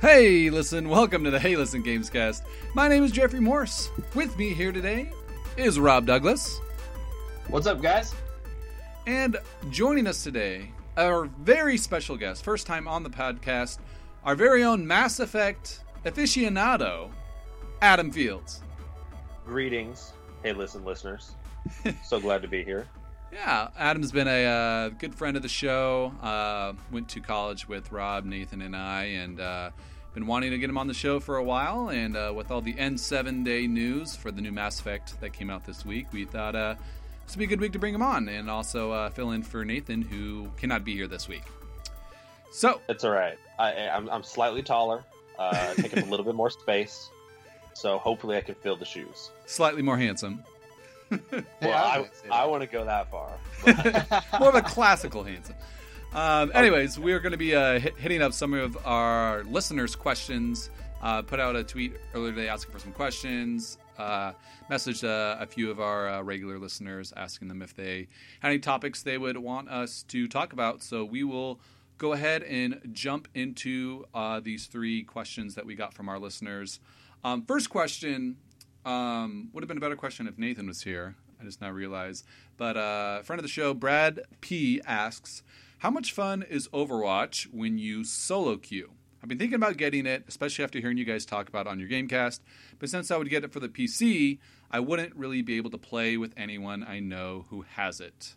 Hey, listen, welcome to the Hey Listen Gamescast. My name is Jeffrey Morse. With me here today is Rob Douglas. What's up, guys? And joining us today, our very special guest, first time on the podcast, our very own Mass Effect aficionado, Adam Fields. Greetings, hey, listen, listeners. so glad to be here. Yeah, Adam's been a uh, good friend of the show. Uh, went to college with Rob, Nathan, and I, and uh, been wanting to get him on the show for a while. And uh, with all the N7 day news for the new Mass Effect that came out this week, we thought uh, this would be a good week to bring him on and also uh, fill in for Nathan, who cannot be here this week. So It's all right. I, I'm, I'm slightly taller, uh, take up a little bit more space, so hopefully I can fill the shoes. slightly more handsome, Well, Yeah, I I, was I, want to go that far. more of a classical handsome. Um, anyways, we're going to be uh, hit, hitting up some of our listeners' questions. Uh, put out a tweet earlier today asking for some questions. Uh, messaged uh, a few of our uh, regular listeners asking them if they had any topics they would want us to talk about. So we will go ahead and jump into uh, these three questions that we got from our listeners. Um, first question um, would have been a better question if Nathan was here. I just now realized. But friend of the show, Brad P asks, "How much fun is Overwatch when you solo queue?" I've been thinking about getting it, especially after hearing you guys talk about it on your GameCast. But since I would get it for the PC, I wouldn't really be able to play with anyone I know who has it.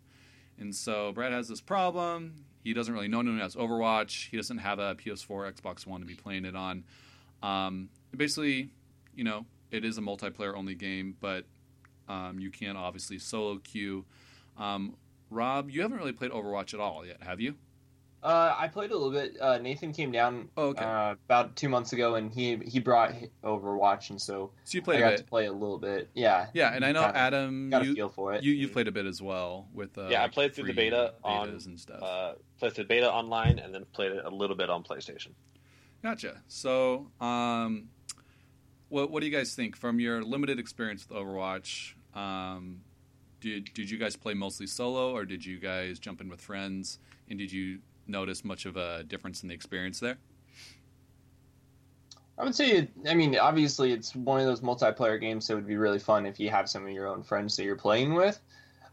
And so Brad has this problem. He doesn't really know anyone who has Overwatch. He doesn't have a PS4, Xbox One to be playing it on. Um, basically, you know, it is a multiplayer only game, but um, you can obviously solo queue. Um, Rob, you haven't really played Overwatch at all yet, have you? Uh, I played a little bit. Uh, Nathan came down Oh, okay. uh, about two months ago, and he he brought Overwatch, and so So you played a got bit. to play a little bit. Yeah, Yeah, and I know Got- Adam, got a you, feel for it. you you've played a bit as well with uh, Yeah, I played through the beta on, and stuff. uh, played the beta online and then played it a little bit on PlayStation. Gotcha. So, um, what what do you guys think from your limited experience with Overwatch? Um, did did you guys play mostly solo, or did you guys jump in with friends? And did you notice much of a difference in the experience there? I would say, I mean, obviously, it's one of those multiplayer games that would be really fun if you have some of your own friends that you're playing with.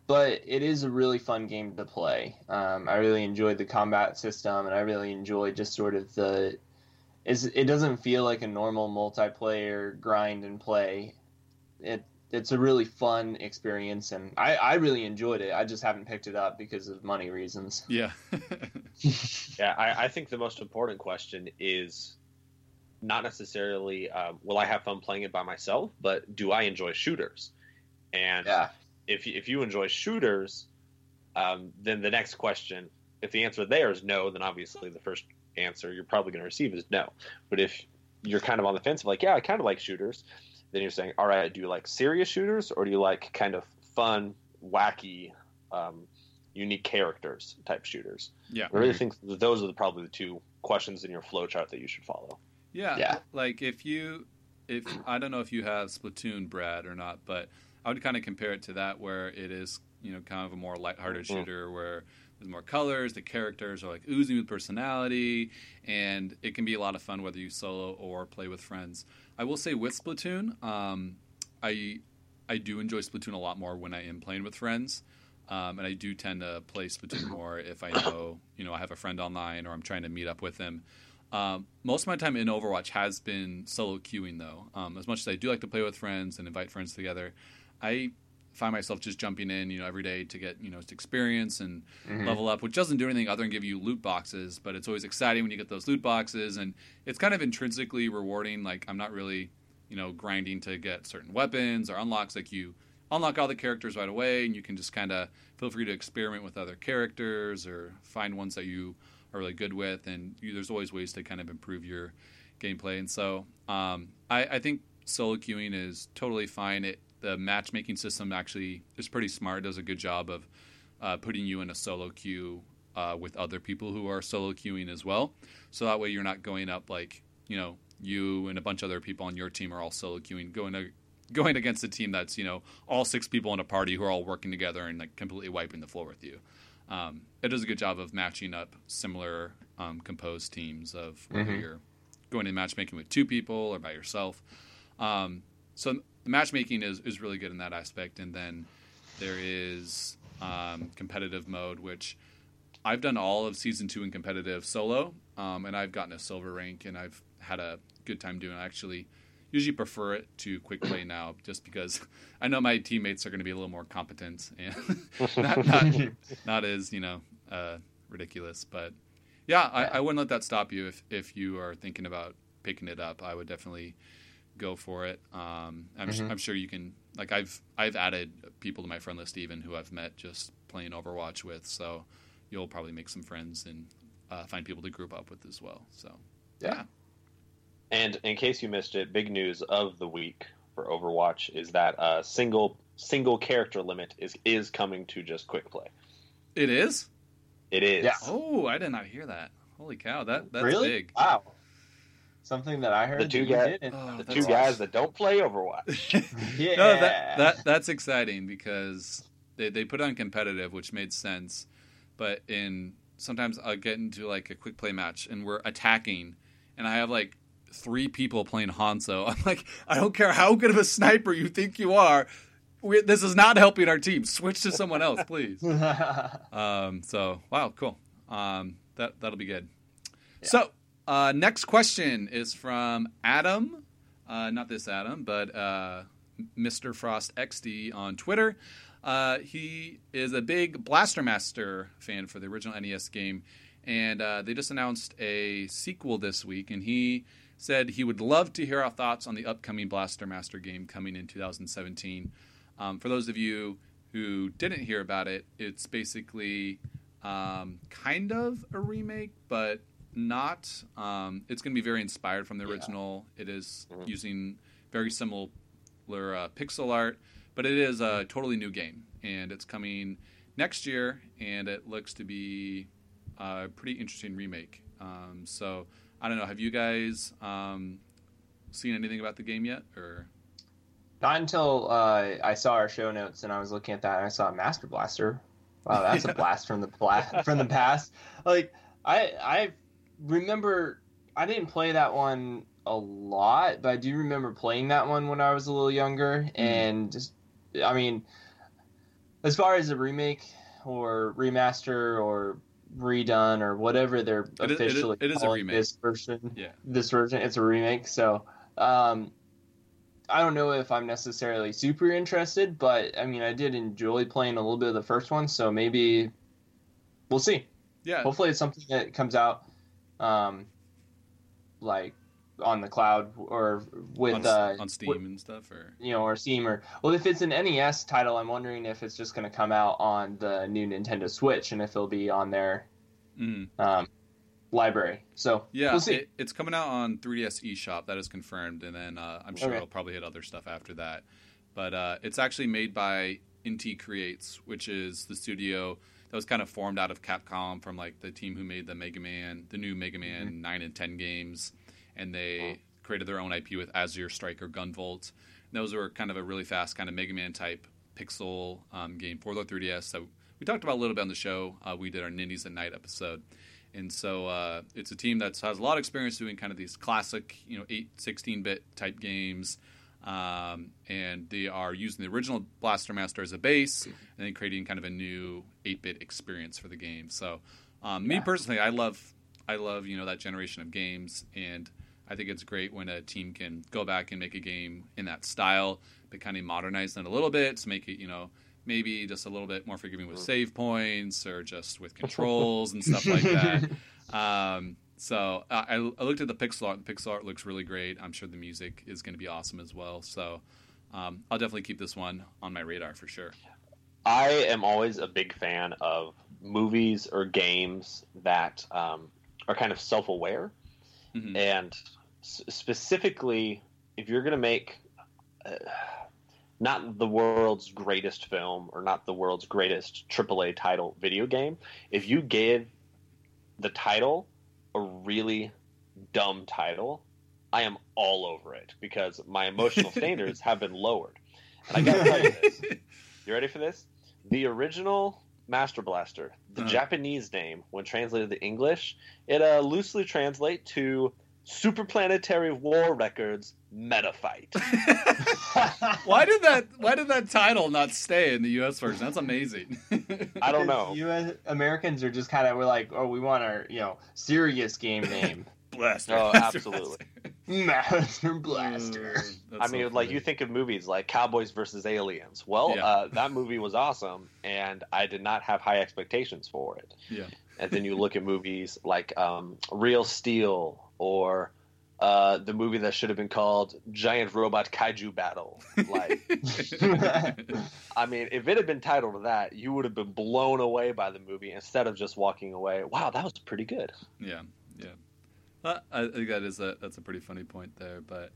But it is a really fun game to play. Um, I really enjoyed the combat system, and I really enjoyed just sort of the. It doesn't feel like a normal multiplayer grind and play. It it's a really fun experience, and I, I really enjoyed it. I just haven't picked it up because of money reasons. Yeah. Yeah, I, I think the most important question is not necessarily um, will I have fun playing it by myself, but do I enjoy shooters? And Yeah, if you- if you enjoy shooters, um, then the next question, if the answer there is no, then obviously the first answer you're probably going to receive is no. But if you're kind of on the fence of like, yeah, I kind of like shooters, then you're saying, all right, do you like serious shooters or do you like kind of fun, wacky, um, unique characters type shooters? yeah. I really think those are the, probably the two questions in your flow chart that you should follow. Yeah. Yeah. Like if you if I don't know if you have Splatoon Brad or not, but I would kind of compare it to that where it is, you know, kind of a more lighthearted Mhm. shooter where there's more colors, the characters are like oozing with personality, and it can be a lot of fun whether you solo or play with friends. I will say with Splatoon, um, I I do enjoy Splatoon a lot more when I am playing with friends. Um, and I do tend to play Splatoon more if I know, you know, I have a friend online or I'm trying to meet up with them. Um, most of my time in Overwatch has been solo queuing, though. Um, as much as I do like to play with friends and invite friends together, I find myself just jumping in, you know, every day to get, you know, to experience and Mhm. level up, which doesn't do anything other than give you loot boxes. But it's always exciting when you get those loot boxes, and it's kind of intrinsically rewarding. Like I'm not really, you know, grinding to get certain weapons or unlocks. Like you unlock all the characters right away, and you can just kind of feel free to experiment with other characters or find ones that you are really good with. And you, there's always ways to kind of improve your gameplay. And so um, I, I think solo queuing is totally fine. It the matchmaking system actually is pretty smart. Does a good job of uh, putting you in a solo queue uh, with other people who are solo queuing as well. So that way you're not going up like you know you and a bunch of other people on your team are all solo queuing, going to going against a team that's you know all six people in a party who are all working together and like completely wiping the floor with you. Um, it does a good job of matching up similar um, composed teams of whether Mhm. you're going to matchmaking with two people or by yourself. Um, so the matchmaking is is really good in that aspect, and then there is um, competitive mode, which I've done all of season two in competitive solo, um, and I've gotten a silver rank, and I've had a good time doing. it. I actually usually prefer it to quick play now, just because I know my teammates are going to be a little more competent and not, not, not as you know uh, ridiculous. But yeah, I, I wouldn't let that stop you if if you are thinking about picking it up. I would definitely go for it. Um, I'm, Mhm. I'm sure you can. Like I've I've added people to my friend list even who I've met just playing Overwatch with. So you'll probably make some friends and uh, find people to group up with as well. So Yeah. And in case you missed it, big news of the week for Overwatch is that a single single character limit is is coming to just quick play. it is. It is. Yeah. Oh, I did not hear that. Holy cow, that that's really? big. Wow. Something that I heard The two guys- didn't. Oh, The that's two guys that don't play Overwatch. Yeah. no, that, that that's exciting because they they put on competitive, which made sense. But in sometimes I'll get into like a quick play match and we're attacking, and I have like three people playing Hanzo. I'm like, I don't care how good of a sniper you think you are. We, this is not helping our team. Switch to someone else, please. Um, so wow, cool. Um, that that'll be good. So uh, next question is from Adam, uh, not this Adam, but uh, Mr. Frost XD on Twitter. Uh, he is a big Blaster Master fan for the original NES game, and uh, they just announced a sequel this week. And he said he would love to hear our thoughts on the upcoming Blaster Master game coming in 2017. Um, for those of you who didn't hear about it, it's basically um, kind of a remake, but not. Um, it's going to be very inspired from the Yeah. original. It is Mhm. using very similar uh, pixel art, but it is a totally new game, and it's coming next year, and it looks to be a pretty interesting remake. Um, so I don't know. Have you guys um, seen anything about the game yet, or? Not until uh, I saw our show notes and I was looking at that and I saw Master Blaster. Wow, that's Yeah. a blast from the bla- from the past. Like I I remember I didn't play that one a lot, but I do remember playing that one when I was a little younger. And just I mean as far as a remake or remaster or redone or whatever they're It is- it is- officially it is a calling remake. this version Yeah. this version it's a remake. So um i don't know if i'm necessarily super interested but i mean i did enjoy playing a little bit of the first one so maybe we'll see. Yeah, hopefully it's something that comes out um like on the cloud or with on, uh on Steam with- and stuff, or you know or steam or well if it's an nes title i'm wondering if it's just going to come out on the new nintendo switch and if it'll be on their mm. um library so Yeah, we'll see It, it's coming out on 3DS eShop. That is confirmed, and then uh, I'm sure Okay. it'll probably hit other stuff after that. But uh, it's actually made by Inti Creates, which is the studio that was kind of formed out of Capcom from like the team who made the Mega Man, the new Mega Man Mm-hmm. nine and ten games, and they Oh. created their own IP with Azure Striker Gunvolt. And those were kind of a really fast kind of Mega Man type pixel um, game for the 3DS. So we talked about a little bit on the show. Uh, we did our Nindies at Night episode. And so uh, it's a team that has a lot of experience doing kind of these classic, you know, 8, 16-bit type games. Um, and they are using the original Blaster Master as a base and then creating kind of a new 8-bit experience for the game. So um, me Yeah. personally, I love, I love, you know, that generation of games. And I think it's great when a team can go back and make a game in that style, but kind of modernize it a little bit to make it, you know, maybe just a little bit more forgiving with save points or just with controls and stuff like that. Um, so uh, I, I looked at the pixel art. The pixel art looks really great. I'm sure the music is going to be awesome as well. So um, I'll definitely keep this one on my radar for sure. I am always a big fan of movies or games that um, are kind of self-aware, Mhm. and s- specifically, if you're going to make uh, not the world's greatest film or not the world's greatest AAA title video game, if you give the title a really dumb title, I am all over it because my emotional standards have been lowered. And I gotta tell you this. You ready for this? The original Master Blaster, the Uh-huh. Japanese name, when translated to English, it uh, loosely translates to Superplanetary War Records Meta Fight. why did that? Why did that title not stay in the U.S. version? That's amazing. I don't know. U.S. Americans are just kind of we're like, oh, we want our you know serious game name. Blaster. Oh, absolutely. Master Blaster. That's I so mean, like you think of movies like Cowboys versus Aliens. Well, Yeah. uh, that movie was awesome, and I did not have high expectations for it. Yeah. And then you look at movies like um, Real Steel or uh, the movie that should have been called Giant Robot Kaiju Battle. Like, I mean, if it had been titled that, you would have been blown away by the movie instead of just walking away. Wow, that was pretty good. Yeah, yeah. I think that is a that's a pretty funny point there, but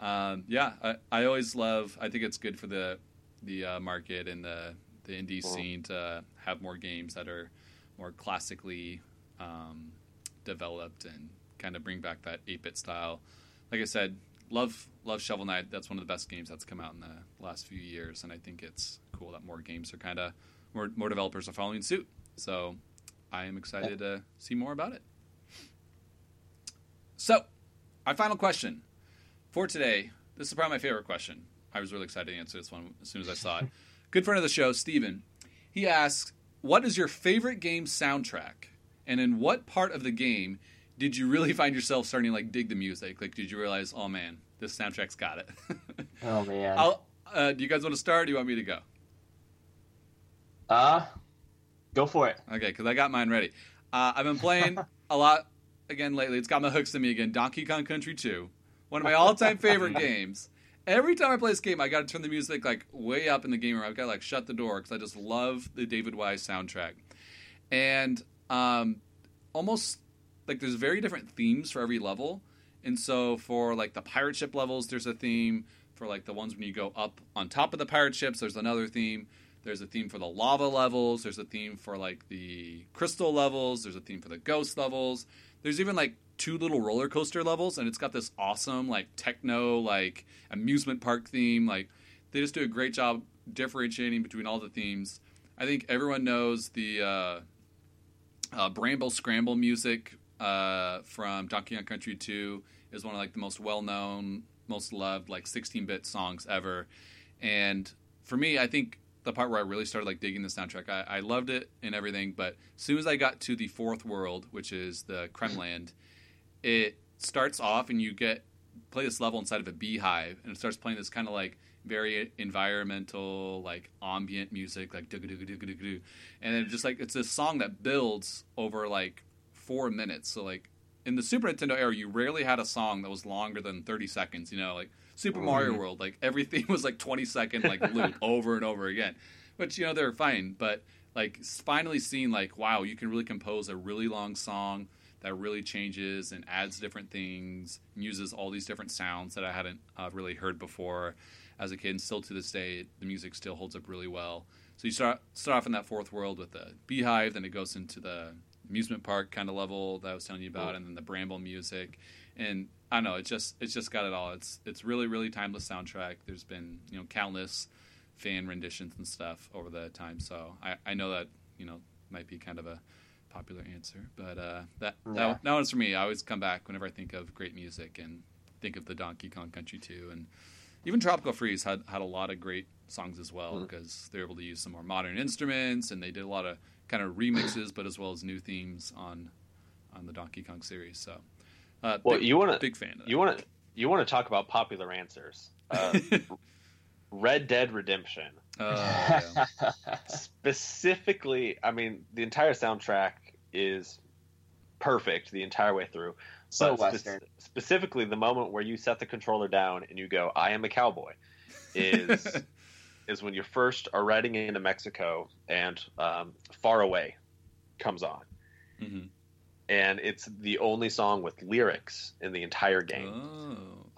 um, yeah, I, I always love. I think it's good for the the uh, market and the the indie Cool. scene to have more games that are more classically um, developed and kind of bring back that eight bit style. Like I said, love love Shovel Knight. That's one of the best games that's come out in the last few years, and I think it's cool that more games are kind of more more developers are following suit. So I am excited to see more about it. So, our final question for today. This is probably my favorite question. I was really excited to answer this one as soon as I saw it. Good friend of the show, Steven. He asks, What is your favorite game soundtrack? And in what part of the game did you really find yourself starting to like dig the music? Like, did you realize, oh man, this soundtrack's got it? Oh man. I'll, uh, do you guys want to start? Or do you want me to go? Uh go for it. Okay, because I got mine ready. Uh, I've been playing a lot again lately. It's got my hooks to me again. Donkey Kong Country 2, one of my all-time favorite games. Every time I play this game, I got to turn the music like way up in the game room. I've got to like shut the door because I just love the David Wise soundtrack. And um, almost like there's very different themes for every level. And so for like the pirate ship levels, there's a theme. For like the ones when you go up on top of the pirate ships, there's another theme. There's a theme for the lava levels. There's a theme for like the crystal levels. There's a theme for the ghost levels. There's even like two little roller coaster levels, and it's got this awesome like techno like amusement park theme. Like they just do a great job differentiating between all the themes. I think everyone knows the uh, uh, Bramble Scramble music uh, from Donkey Kong Country 2 is one of like the most well known, most loved like 16 bit songs ever. And for me, I think the part where I really started like digging the soundtrack, I, I loved it and everything. But as soon as I got to the fourth world, which is the Kremland, it starts off and you get play this level inside of a beehive, and it starts playing this kind of like very environmental, like ambient music, like doo doo doo doo doo doo, and then just like it's this song that builds over like four minutes. So like in the Super Nintendo era, you rarely had a song that was longer than thirty seconds. You know, like Super oh, Mario World, like everything was like twenty second like loop over and over again, which you know they're fine, but like finally seeing like wow, you can really compose a really long song that really changes and adds different things, and uses all these different sounds that I hadn't uh, really heard before as a kid, and still to this day, the music still holds up really well. So you start start off in that fourth world with the beehive, then it goes into the amusement park kind of level that I was telling you about, and then the bramble music, and I don't know, it's just it's just got it all. It's it's really really timeless soundtrack. There's been you know countless fan renditions and stuff over the time, so I, I know that you know might be kind of a popular answer, but uh, that Yeah. that that one's for me. I always come back whenever I think of great music and think of the Donkey Kong Country 2 and even Tropical Freeze had had a lot of great songs as well Mhm. because they're able to use some more modern instruments and they did a lot of kind of remixes, but as well as new themes on on the Donkey Kong series. So, uh, Well, big, you want to big fan of that. you want to you want to talk about popular answers. Uh, Red Dead Redemption. Uh, yeah. Specifically, I mean, the entire soundtrack is perfect the entire way through. so But spe- specifically, the moment where you set the controller down and you go, "I am a cowboy," is is when you first are riding into Mexico and um, "Far Away" comes on, Mhm. and it's the only song with lyrics in the entire game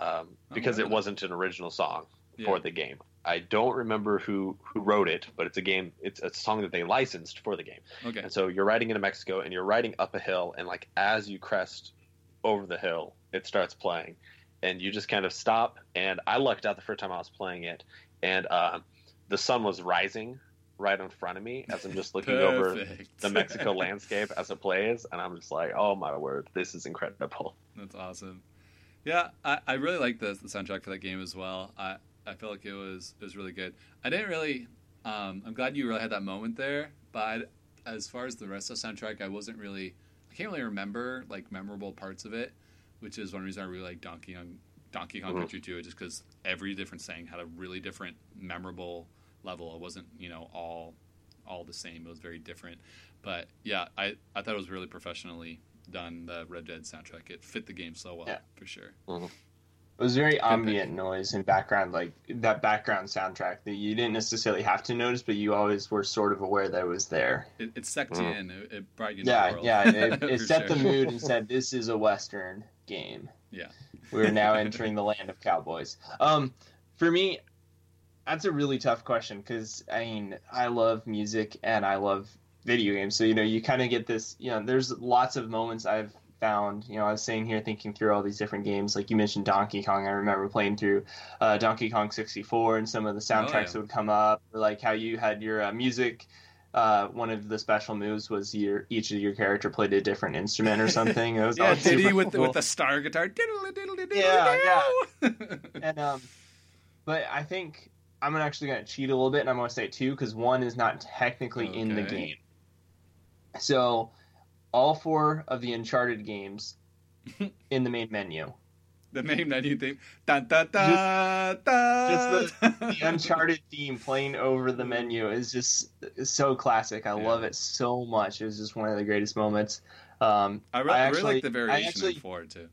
Oh, um, because it wasn't an original song yeah. for the game. I don't remember who who wrote it, but it's a game. It's a song that they licensed for the game. Okay. And so you're riding into Mexico and you're riding up a hill, and like as you crest over the hill, it starts playing, and you just kind of stop. And I lucked out the first time I was playing it, and uh, the sun was rising right in front of me as I'm just looking over the Mexico landscape as it plays, and I'm just like, oh my word, this is incredible. That's awesome. Yeah, I, I really like the, the soundtrack for that game as well. I, I feel like it was it was really good. I didn't really. Um, I'm glad you really had that moment there, but I, as far as the rest of the soundtrack, I wasn't really. I can't really remember like memorable parts of it, which is one reason I really like Donkey Kong Donkey Kong Mhm. Country 2, just because every different saying had a really different memorable level. It wasn't you know all all the same. It was very different. But yeah, I I thought it was really professionally done. The Red Dead soundtrack it fit the game so well Yeah. for sure. It was very pick. ambient noise and background, like that background soundtrack that you didn't necessarily have to notice, but you always were sort of aware that it was there. It, it sucked you Mhm. in. It, it brought you into the Yeah, world. yeah. It, it set the mood and said, "This is a Western game." Yeah. we're now entering the land of cowboys. Um, for me, that's a really tough question because I mean, I love music and I love video games. So you know, you kind of get this. You know, there's lots of moments I've found. You know, I was sitting here thinking through all these different games. Like you mentioned Donkey Kong. I remember playing through uh, Donkey Kong 64 and some of the soundtracks Oh, yeah. that would come up, like how you had your uh, music. Uh, one of the special moves was your each of your character played a different instrument or something. It was Yeah, Diddy with the, with the star guitar. Diddle, diddle, diddle, Yeah, diddle. and um, but I think I'm actually going to cheat a little bit, and I'm going to say two because one is not technically in the game. So, all four of the Uncharted games in the main menu. the main menu theme. Dun, dun, dun, dun. just The Uncharted theme playing over the menu is just so classic. I Yeah. love it so much. It was just one of the greatest moments. Um, I, re- I I really actually- like the I variation actually- in four too.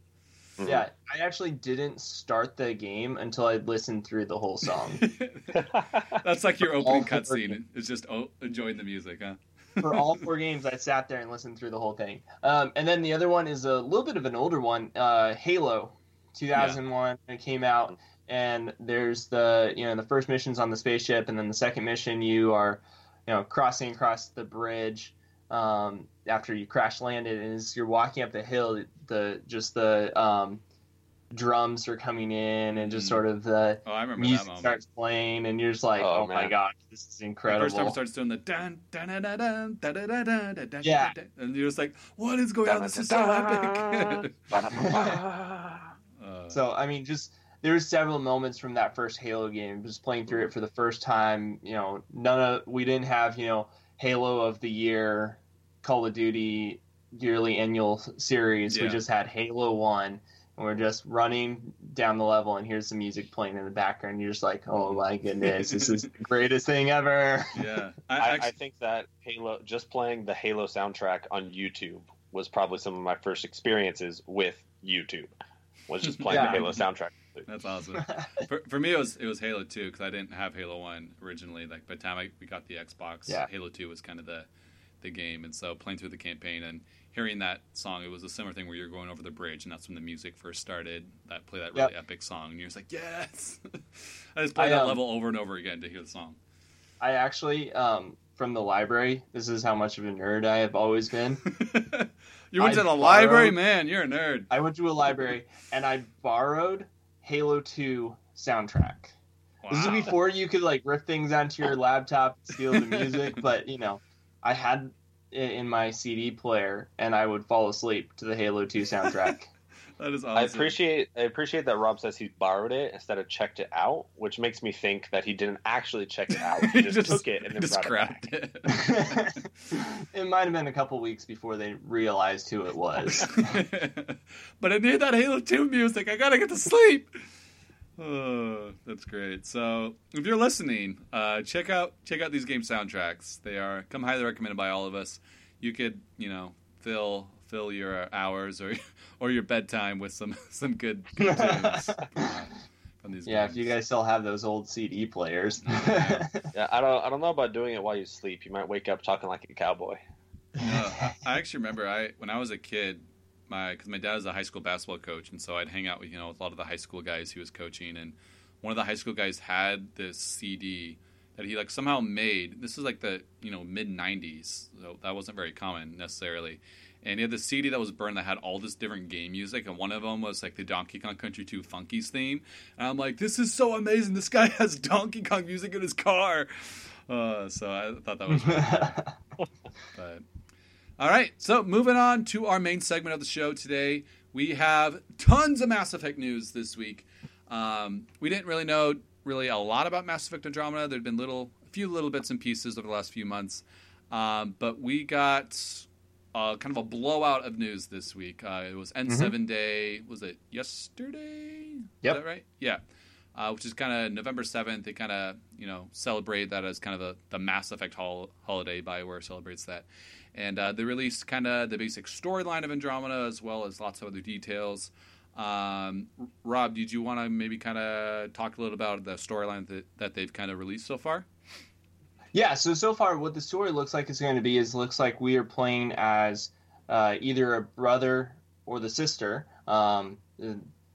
Mhm. yeah, I actually didn't start the game until I listened through the whole song. That's like your opening cutscene. It's just oh, enjoying the music, huh? For all four games, I sat there and listened through the whole thing. Um, and then the other one is a little bit of an older one, uh, Halo, 2001. It came out, and there's the you know the first mission's on the spaceship, and then the second mission you are you know crossing across the bridge um, after you crash landed, and as you're walking up the hill, the just the um, drums are coming in, and just Mm. sort of the Oh, I remember music moment. starts playing, and you're just like, Oh, oh, my man. gosh, this is The incredible. first time it starts doing the dun dun dun dun dun dun dun dun dun dun dun Yeah. dun, and you're just like, what is going on? This is so epic. Uh, So I mean, just there's several moments from that first Halo game, just playing through it for the first time. You know, none of we didn't have you know Halo of the year, Call of Duty yearly annual series. We just had Halo One, and we're just running down the level, and here's the music playing in the background. You're just like, oh my goodness, this is the greatest thing ever. yeah, I, I, I actually, think that Halo, just playing the Halo soundtrack on YouTube, was probably some of my first experiences with YouTube. Was just playing Yeah. the Halo soundtrack. that's awesome. for, for me, it was it was Halo Two because I didn't have Halo One originally. Like by the time I, we got the Xbox, Yeah. Halo Two was kind of the the game, and so playing through the campaign and hearing that song, it was a similar thing where you're going over the bridge, and that's when the music first started. That play that really epic song, and you're just like, yes. I just played I, that um, level over and over again to hear the song. I actually, um, from the library, this is how much of a nerd I have always been. you went I to the library, man. You're a nerd. I went to a library and I borrowed Halo 2 soundtrack. This is before you could like rip things onto your laptop, and steal the music, but you know, I had in my CD player and I would fall asleep to the Halo 2 soundtrack. That is awesome. I appreciate I appreciate that Rob says he borrowed it instead of checked it out, which makes me think that he didn't actually check it out. He just, took it and then just brought it back. it. it might have been a couple weeks before they realized who it was. but I need that Halo 2 music. I gotta get to sleep. Oh, that's great. So, if you're listening, uh, check out check out these game soundtracks. They are come highly recommended by all of us. You could, you know, fill fill your hours or or your bedtime with some some good, good tunes from, uh, these. yeah, games. if you guys still have those old CD players. Yeah, I don't I don't know about doing it while you sleep. You might wake up talking like a cowboy. Uh, I actually remember I when I was a kid, my because my dad was a high school basketball coach, and so I'd hang out with you know with a lot of the high school guys he was coaching, and one of the high school guys had this CD that he like somehow made. This is like the you know mid '90s, so that wasn't very common necessarily. And he had the CD that was burned that had all this different game music, and one of them was like the Donkey Kong Country 2 Funky's theme. And I'm like, this is so amazing! This guy has Donkey Kong music in his car. Uh, so I thought that was really cool. But all right, so moving on to our main segment of the show today, we have tons of Mass Effect news this week. Um, we didn't really know really a lot about Mass Effect Andromeda. There'd been little, a few little bits and pieces over the last few months, um, but we got uh, kind of a blowout of news this week. Uh, it was N7 Mm-hmm. Day. Was it yesterday? Yep. Is that right? Yeah. Uh, which is kind of November 7th. They kind of, you know, celebrate that as kind of the, the Mass Effect hol- holiday. Bioware celebrates that. And uh, they released kind of the basic storyline of Andromeda as well as lots of other details. Um, Rob, did you want to maybe kind of talk a little about the storyline that, that they've kind of released so far? Yeah, so so far what the story looks like is going to be is looks like we are playing as uh, either a brother or the sister. Um,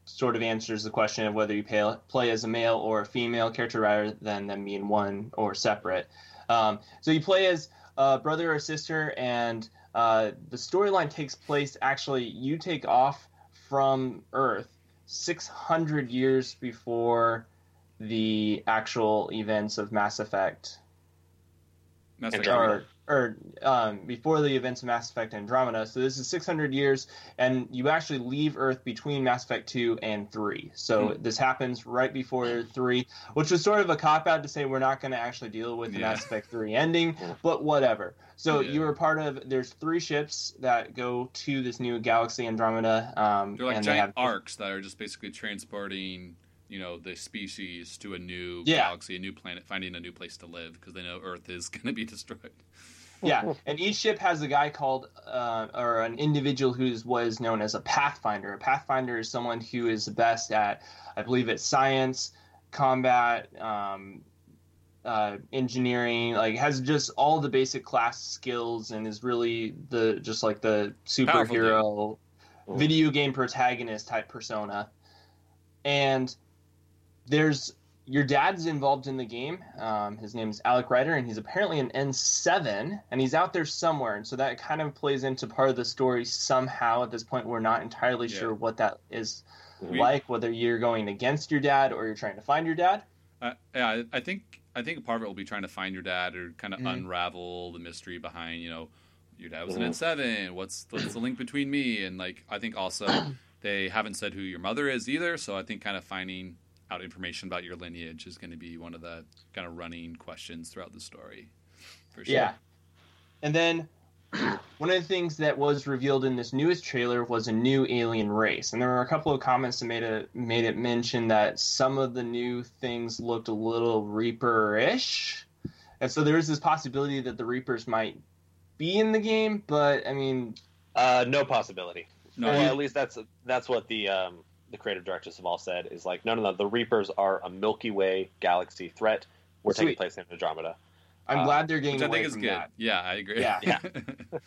sort of answers the question of whether you pay, play as a male or a female character rather than them being one or separate. Um, so you play as a brother or sister, and uh, the storyline takes place. Actually, you take off from Earth 600 years before the actual events of Mass Effect Mass Effect Andromeda. or or um, before the events of Mass Effect Andromeda. So this is 600 years, and you actually leave Earth between Mass Effect 2 and 3. So Hmm. this happens right before 3, which was sort of a cop out to say we're not going to actually deal with the Yeah. Mass Effect 3 ending, but whatever. So Yeah. you were part of. There's three ships that go to this new galaxy Andromeda. Um, They're like and they giant have arcs that are just basically transporting, you know, the species to a new Yeah. galaxy, a new planet, finding a new place to live because they know Earth is going to be destroyed. Yeah, and each ship has a guy called, uh, or an individual who was known as a pathfinder. A pathfinder is someone who is the best at, I believe, it's science, combat, um, uh, engineering. Like has just all the basic class skills, and is really the just like the superhero, video game protagonist type persona. And there's your dad's involved in the game. Um, his name is Alec Ryder, and he's apparently an N7, and he's out there somewhere. And so that kind of plays into part of the story somehow. At this point, we're not entirely Yeah. sure what that is We- like, whether you're going against your dad or you're trying to find your dad. Uh, yeah, I- think I think part of it will be trying to find your dad or kind of Mhm. unravel the mystery behind, you know, your dad was an Mhm. N seven. What's what's the link between me and like I think also they haven't said who your mother is either. So I think kind of finding out information about your lineage is going to be one of the kind of running questions throughout the story. For sure. Yeah. And then one of the things that was revealed in this newest trailer was a new alien race, and there were a couple of comments that made it made it mention that some of the new things looked a little Reaper-ish, and so there is this possibility that the Reapers might be in the game. But I mean, Uh, no possibility. No, well, at least that's that's what the um, the creative directors have all said. Is like, no, no, no. The Reapers are a Milky Way galaxy threat. We're taking place in Andromeda. I'm Uh, glad they're getting which I away think is good. that. Yeah, I agree. Yeah. Yeah.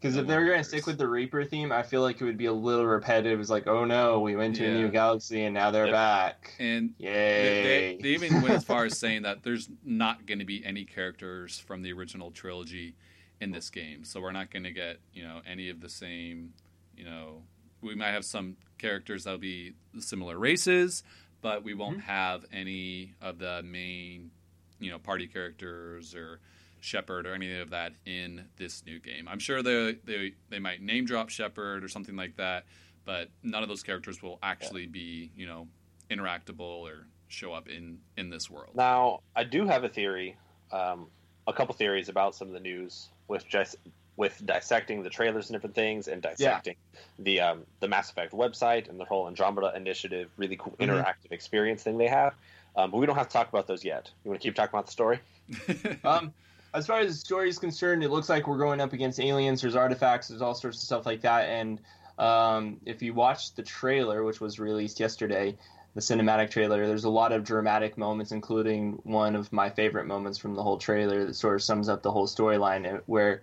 Because if they were going to stick with the Reaper theme, I feel like it would be a little repetitive. It's like, oh no, we went to a new galaxy and now they're Yep. back. and Yay! They, they, they even went as far as saying that there's not going to be any characters from the original trilogy in this game. So we're not going to get, you know, any of the same, you know, we might have some characters that'll be similar races, but we won't have any of the main, you know, party characters or Shepard or any of that in this new game. I'm sure they they they might name drop Shepard or something like that, but none of those characters will actually be, you know, interactable or show up in in this world. Now, I do have a theory, um, a couple theories about some of the news with just with dissecting the trailers and different things, and dissecting the um, the Mass Effect website and the whole Andromeda initiative, really cool Mhm. interactive experience thing they have. Um, but we don't have to talk about those yet. You want to keep talking about the story? um, as far as the story is concerned, it looks like we're going up against aliens. There's artifacts. There's all sorts of stuff like that. And um, if you watch the trailer, which was released yesterday, the cinematic trailer, there's a lot of dramatic moments, including one of my favorite moments from the whole trailer that sort of sums up the whole storyline, uh, where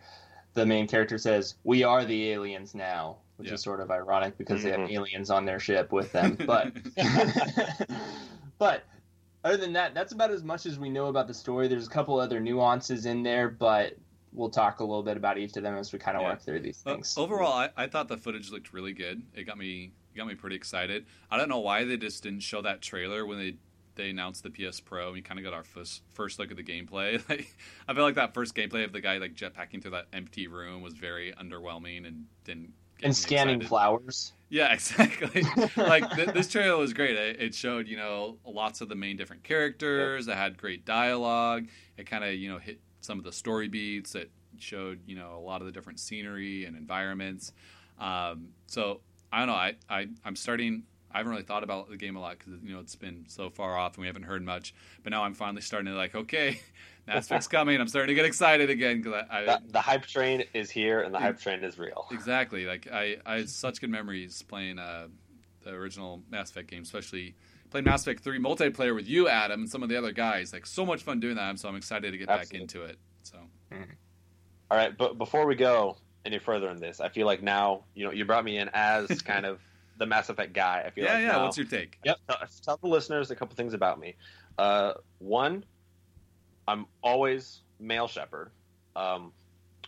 the main character says, "We are the aliens now," which Yeah. is sort of ironic because they have Mhm. aliens on their ship with them. But but other than that, that's about as much as we know about the story. There's a couple other nuances in there, but we'll talk a little bit about each of them as we kind of Yeah. work through these Uh, things. overall, I, I thought the footage looked really good. It got me it got me pretty excited. I don't know why they just didn't show that trailer when they they announced the PS Pro. We kind of got our first first look at the gameplay. Like, I feel like that first gameplay of the guy like jetpacking through that empty room was very underwhelming and didn't and scanning excited. flowers. Yeah, exactly. like th- this trailer was great. It, it, showed you know lots of the main different characters. It had great dialogue. It kind of you know hit some of the story beats. It showed you know a lot of the different scenery and environments. Um, so I don't know. I, I I'm starting. I haven't really thought about the game a lot because you know it's been so far off and we haven't heard much. But now I'm finally starting to like, okay, Mass Effect's coming. I'm starting to get excited again because I, I the, the, hype train is here and the hype train is real. Exactly. Like I, I had such good memories playing uh, the original Mass Effect game, especially playing Mass Effect Three multiplayer with you, Adam, and some of the other guys. Like so much fun doing that. So I'm excited to get Absolutely. back into it. So. Mm-hmm. All right, but before we go any further in this, I feel like now you know you brought me in as kind of the Mass Effect guy. I feel yeah, like yeah. Now, What's your take? Yep. Tell the listeners a couple things about me. Uh, one, I'm always male Shepard. Um,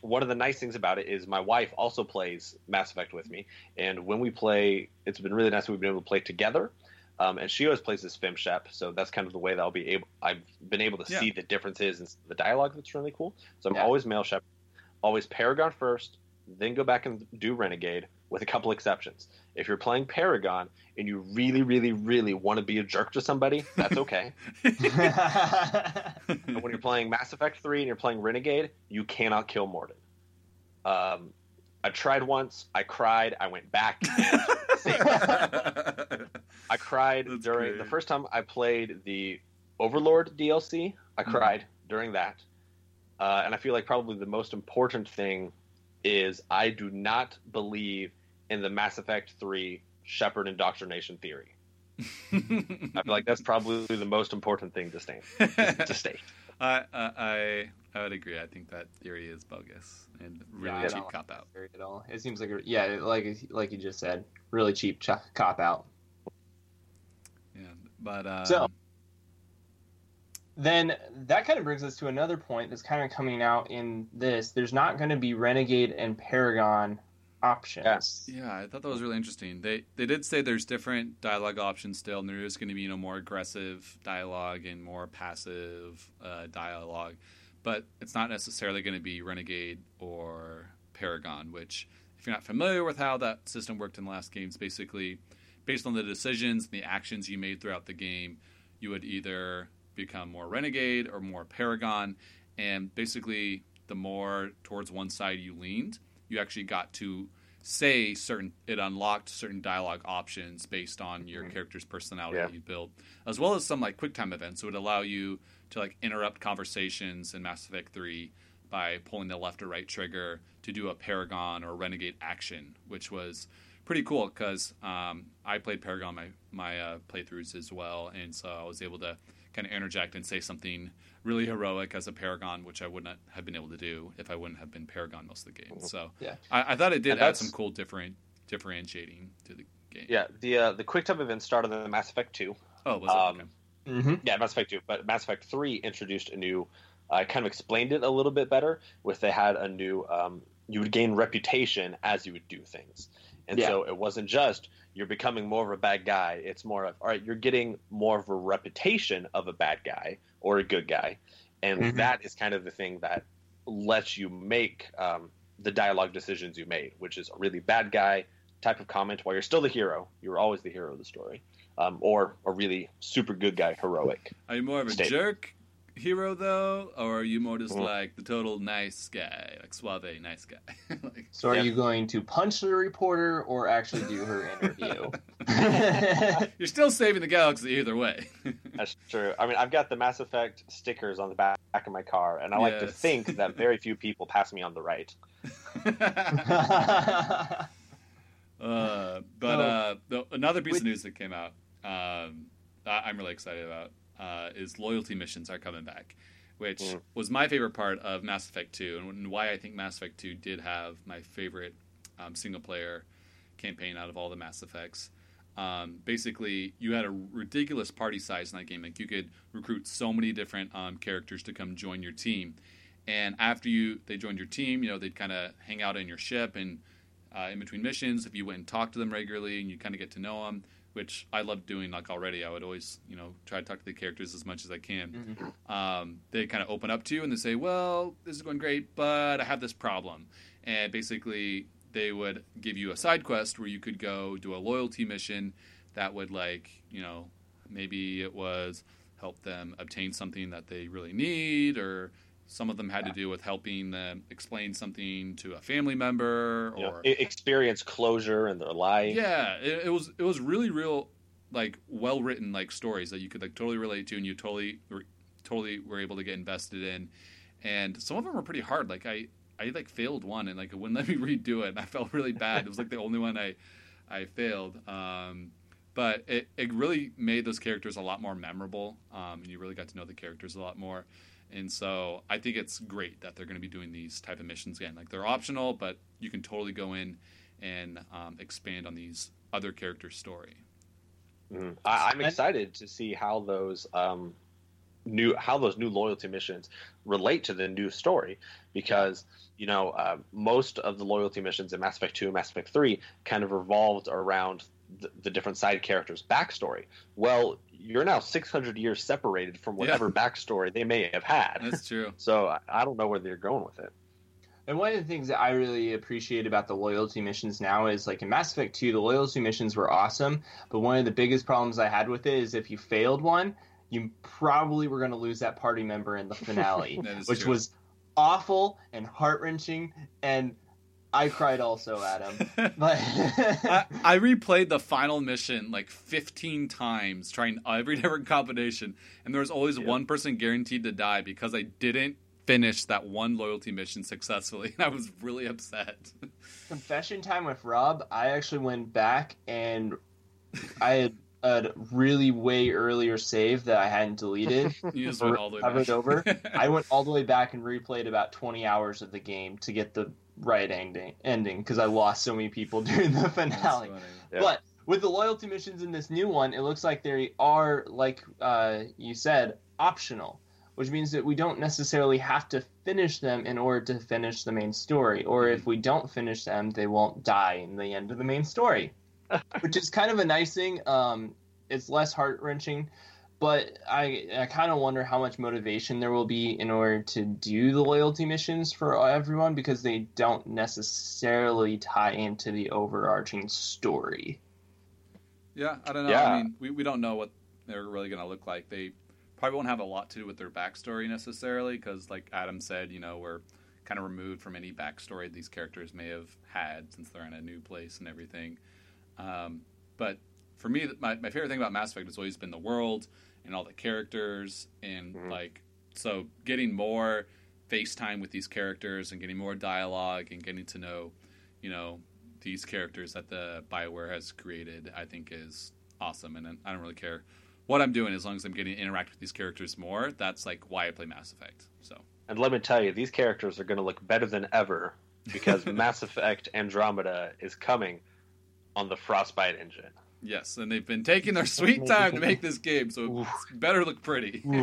one of the nice things about it is my wife also plays Mass Effect with me, and when we play, it's been really nice. We've been able to play together, um, and she always plays as Fem Shep, so that's kind of the way that I'll be able. I've been able to yeah. see the differences in the dialogue. That's really cool. So I'm yeah. always male Shepard, always Paragon first, then go back and do Renegade, with a couple exceptions. If you're playing Paragon and you really, really, really want to be a jerk to somebody, that's okay. and when you're playing Mass Effect 3 and you're playing Renegade, you cannot kill Mordin. Um, I tried once, I cried, I went back. I cried that's during great. the first time I played the Overlord DLC. I mm-hmm. cried during that. Uh, and I feel like probably the most important thing is I do not believe in the Mass Effect 3 Shepard indoctrination theory. I feel like that's probably the most important thing to state. to state. I, I I would agree. I think that theory is bogus and really yeah, cheap cop out. At all. It seems like a, yeah, like like you just said, really cheap ch- cop out. Yeah, but um, so then that kind of brings us to another point that's kind of coming out in this. There's not going to be Renegade and Paragon options. Yeah, I thought that was really interesting. They they did say there's different dialogue options still, and there is going to be you know more aggressive dialogue and more passive uh, dialogue, but it's not necessarily going to be Renegade or Paragon. Which, if you're not familiar with how that system worked in the last games, basically based on the decisions and the actions you made throughout the game, you would either become more Renegade or more Paragon, and basically the more towards one side you leaned you actually got to say certain it unlocked certain dialogue options based on your mm-hmm. character's personality yeah. that you build as well as some like quick time events it would allow you to like interrupt conversations in mass effect 3 by pulling the left or right trigger to do a paragon or renegade action which was pretty cool because um, i played paragon my, my uh, playthroughs as well and so i was able to kind of interject and say something really heroic as a Paragon, which I wouldn't have been able to do if I wouldn't have been Paragon most of the game. So yeah. I, I thought it did add some cool different differentiating to the game. Yeah, the uh, the quick time event started in Mass Effect Two. Oh, was it? Um, okay. mm-hmm. Yeah, Mass Effect Two, but Mass Effect Three introduced a new. I uh, kind of explained it a little bit better. With they had a new, um, you would gain reputation as you would do things, and yeah. so it wasn't just you're becoming more of a bad guy. It's more of all right, you're getting more of a reputation of a bad guy or a good guy, and mm-hmm. that is kind of the thing that lets you make um, the dialogue decisions you made, which is a really bad guy type of comment while you're still the hero. You're always the hero of the story, um, or a really super good guy, heroic. Are you more of a statement. jerk hero though, or are you more just mm-hmm. like the total nice guy, like suave nice guy? like, so, are yeah. you going to punch the reporter or actually do her interview? You're still saving the galaxy either way. That's true. I mean, I've got the Mass Effect stickers on the back of my car, and I like to think that very few people pass me on the right. uh, but uh, the, another piece of news that came out, um, I'm really excited about uh, is loyalty missions are coming back, which mm. was my favorite part of Mass Effect 2 and why I think Mass Effect 2 did have my favorite um, single player campaign out of all the Mass Effects. Um, basically, you had a ridiculous party size in that game. Like you could recruit so many different um, characters to come join your team, and after you they joined your team, you know they'd kind of hang out in your ship and uh, in between missions. If you went and talked to them regularly and you kind of get to know them, which I loved doing like already. I would always, you know, try to talk to the characters as much as I can. Mm-hmm. Um, they kind of open up to you and they say, "Well, this is going great, but I have this problem." And basically, they would give you a side quest where you could go do a loyalty mission that would like you know maybe it was help them obtain something that they really need or some of them had Yeah. to do with helping them explain something to a family member You know, or experience closure in their life. yeah it, it was it was really real like well written like stories that you could like totally relate to and you totally were- totally were able to get invested in. And some of them were pretty hard. Like i i like failed one and like it wouldn't let me redo it. And i felt really bad. It was like the only one i i failed. Um but it, it really made those characters a lot more memorable um, and you really got to know the characters a lot more and so i think it's great that they're going to be doing these type of missions again like they're optional but you can totally go in and um, expand on these other characters story Mhm. I, I'm excited to see how those um, new how those new loyalty missions relate to the new story because you know uh, most of the loyalty missions in Mass Effect 2 and Mass Effect 3 kind of revolved around the, the different side characters' backstory. Well, you're now 600 years separated from whatever backstory they may have had. that's true So I, I don't know where they're going with it. And one of the things that I really appreciate about the loyalty missions now is like in Mass Effect 2, the loyalty missions were awesome, but one of the biggest problems I had with it is if you failed one, you probably were going to lose that party member in the finale, which true. was awful and heart wrenching. And I cried also, Adam. But I, I replayed the final mission like 15 times, trying every different combination, and there was always Yeah. one person guaranteed to die because I didn't finish that one loyalty mission successfully. And I was really upset. confession time with Rob, I actually went back and I had a really way earlier save that I hadn't deleted. You just went all the way Covered back. over. I went all the way back and replayed about 20 hours of the game to get the right ending ending because I lost so many people during the finale. Yeah. But with the loyalty missions in this new one, it looks like they are, like uh, you said, optional, which means that we don't necessarily have to finish them in order to finish the main story. Or if we don't finish them, they won't die in the end of the main story, which is kind of a nice thing. Um, it's less heart wrenching. But I, I kind of wonder how much motivation there will be in order to do the loyalty missions for everyone because they don't necessarily tie into the overarching story. Yeah, I don't know. Yeah. I mean, we, we don't know what they're really going to look like. They probably won't have a lot to do with their backstory necessarily, because, like Adam said, you know, we're kind of removed from any backstory these characters may have had since they're in a new place and everything. Um, but for me, my, my favorite thing about Mass Effect has always been the world and all the characters, and Mhm. like, so getting more FaceTime with these characters and getting more dialogue and getting to know, you know, these characters that the Bioware has created, I think is awesome. And I don't really care what I'm doing as long as I'm getting to interact with these characters more. That's like why I play Mass Effect. So And let me tell you, these characters are going to look better than ever because Mass Effect Andromeda is coming on the Frostbite engine. yes, and they've been taking their sweet time to make this game, so it better look pretty.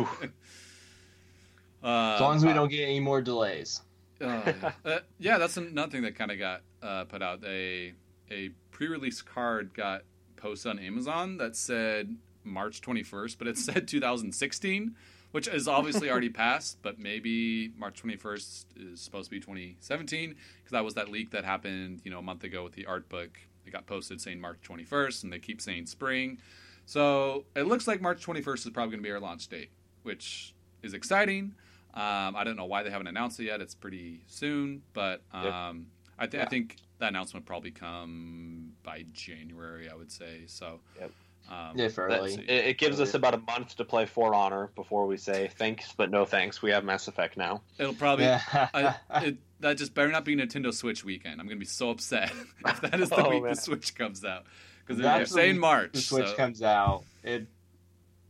Uh, As long as we don't get any more delays. Uh, yeah. Uh, yeah, that's another thing that kind of got uh, put out. A a pre-release card got posted on Amazon that said March 21st, but it said 2016, which is obviously already passed. But maybe March 21st is supposed to be 2017 because that was that leak that happened, you know, a month ago with the art book. It got posted saying March 21st, and they keep saying spring. So it looks like March 21st is probably going to be our launch date, which is exciting. Um, I don't know why they haven't announced it yet. It's pretty soon, but um, Yep. I, th- I think that announcement will probably come by January. I would say so. Yep. Um, If That's- early. It, it gives us about a month to play For Honor before we say thanks, but no thanks. We have Mass Effect now. it'll probably Yeah. I, it, that just better not be Nintendo Switch weekend. I'm gonna be so upset if that is the Oh, week man. the Switch comes out because That's they're the saying March. the Switch so, comes out. It.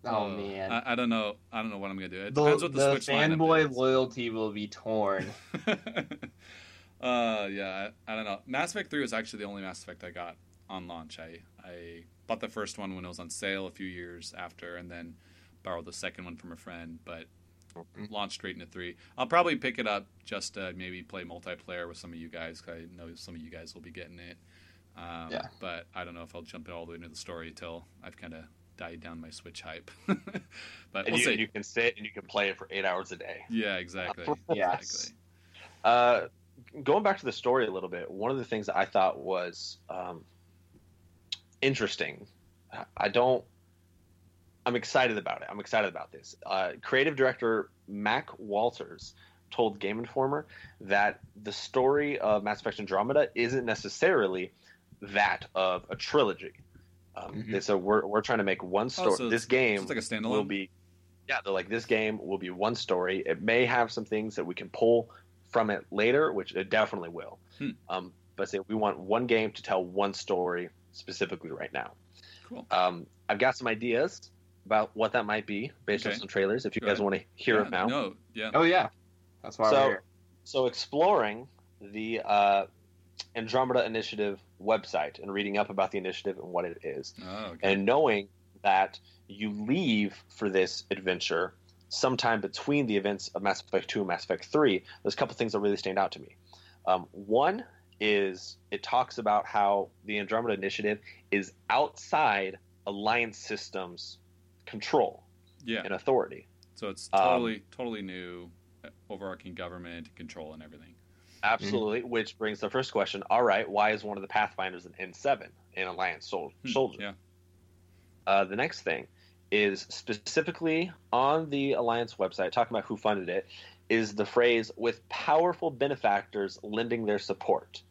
Oh uh, man. I, I don't know. I don't know what I'm gonna do. It the depends what the, the Switch lineup fanboy loyalty will be torn. uh, yeah, I, I don't know. Mass Effect 3 was actually the only Mass Effect I got on launch. I, I bought the first one when it was on sale a few years after, and then borrowed the second one from a friend, but Mhm. launched straight into 3. I'll probably pick it up just to maybe play multiplayer with some of you guys. Cause I know some of you guys will be getting it. Um, Yeah. But I don't know if I'll jump it all the way into the story until I've kind of died down my Switch hype. but And we'll you, see. you can sit and you can play it for eight hours a day. yeah, exactly. Yes. Exactly. Uh, going back to the story a little bit, one of the things that I thought was um, interesting. I don't. I'm excited about it. I'm excited about this. Uh, creative director Mac Walters told Game Informer that the story of Mass Effect Andromeda isn't necessarily that of a trilogy. Um, Mhm. They said we're we're trying to make one story. Oh, so this game like a standalone. will be yeah they're like this game will be one story it may have some things that we can pull from it later which it definitely will Hmm. um, but say we want one game to tell one story specifically right now Cool. um, i've got some ideas about what that might be based on some trailers if you Go guys ahead. want to hear yeah, it now No, yeah. Oh yeah, that's why So- we're here. so exploring the uh, andromeda initiative website and reading up about the initiative and what it is Oh, okay. and knowing that you leave for this adventure sometime between the events of Mass Effect 2 and Mass Effect 3, there's a couple things that really stand out to me. Um, one is it talks about how the Andromeda Initiative is outside Alliance Systems control yeah. and authority. So it's um, totally, totally new, overarching government control and everything. Absolutely, Mm-hmm. which brings the first question. All right, why is one of the Pathfinders an N7 an Alliance sol- Hmm, soldier? Yeah. Uh, the next thing is specifically on the Alliance website, talking about who funded it, is the phrase with powerful benefactors lending their support.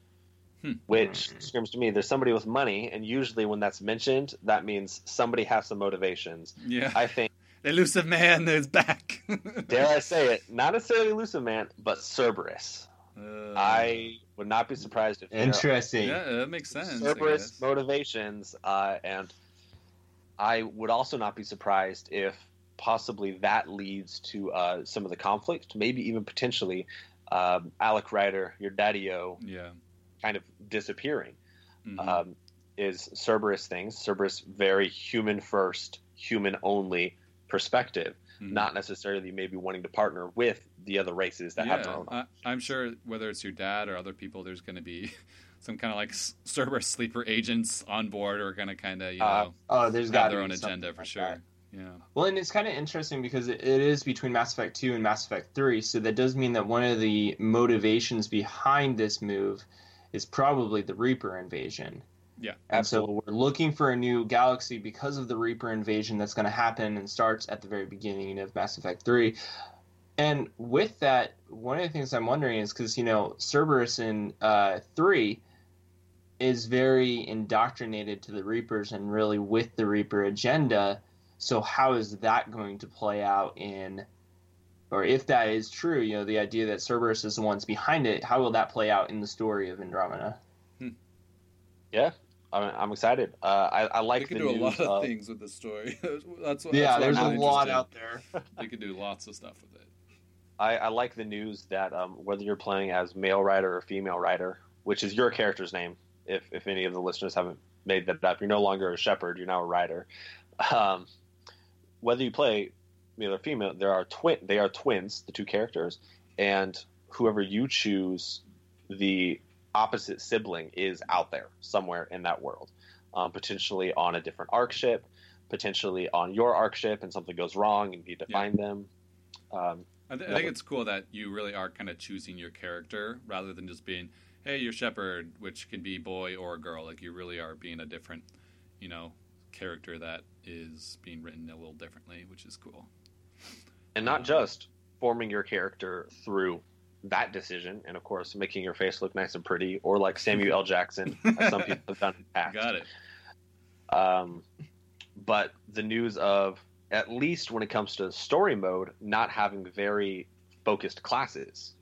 Hmm. Which Hmm. screams to me there's somebody with money, and usually when that's mentioned, that means somebody has some motivations. Yeah. I think, Illusive man is back. dare I say it, not necessarily Illusive Man, but Cerberus. Uh, I would not be surprised if Interesting. Yeah, that makes sense. Cerberus motivations, uh, and I would also not be surprised if possibly that leads to uh, some of the conflict, maybe even potentially um, Alec Ryder, your daddy-o, Yeah. Kind of disappearing. Mhm. Um, is Cerberus things? Cerberus very human first, human only perspective, Mhm. not necessarily maybe wanting to partner with the other races that have their own. I, I'm sure whether it's your dad or other people, there's going to be some kind of like s- Cerberus sleeper agents on board or going to kind of you know Uh, Oh, there's got their own agenda for like sure. that. Yeah. Well, and it's kind of interesting because it, it is between Mass Effect 2 and Mass Effect 3, so that does mean that one of the motivations behind this move is probably the Reaper invasion. Yeah. And so we're looking for a new galaxy because of the Reaper invasion that's going to happen and starts at the very beginning of Mass Effect 3. And with that, one of the things I'm wondering is because, you know, Cerberus in uh, 3 is very indoctrinated to the Reapers and really with the Reaper agenda. So how is that going to play out in, or if that is true, you know, the idea that Cerberus is the ones behind it, how will that play out in the story of Andromeda? yeah, I'm, I'm excited. Uh, I, I They like could the do a lot of of- things with the story. that's what, yeah, that's there's why a I'm lot out there. They can do lots of stuff with it. I, I like the news that um, whether you're playing as male Ryder or female Ryder, which is your character's name, if if any of the listeners haven't made that up, you're no longer a Shepard, you're now a Ryder. Um, whether you play male or female, there are twin. They are twins, the two characters, and whoever you choose, the opposite sibling is out there somewhere in that world, um, potentially on a different ark ship, potentially on your ark ship, and something goes wrong and you need to Yeah. find them. Um, I, th- I think it's cool that you really are kind of choosing your character rather than just being, hey, you're Shepard, which can be boy or girl. Like you really are being a different, you know, character that is being written a little differently, which is cool. And not just forming your character through that decision, and of course making your face look nice and pretty, or like Samuel L. Jackson, as some people have done in the past. Got it. Um, but the news of at least when it comes to story mode, not having very focused classes.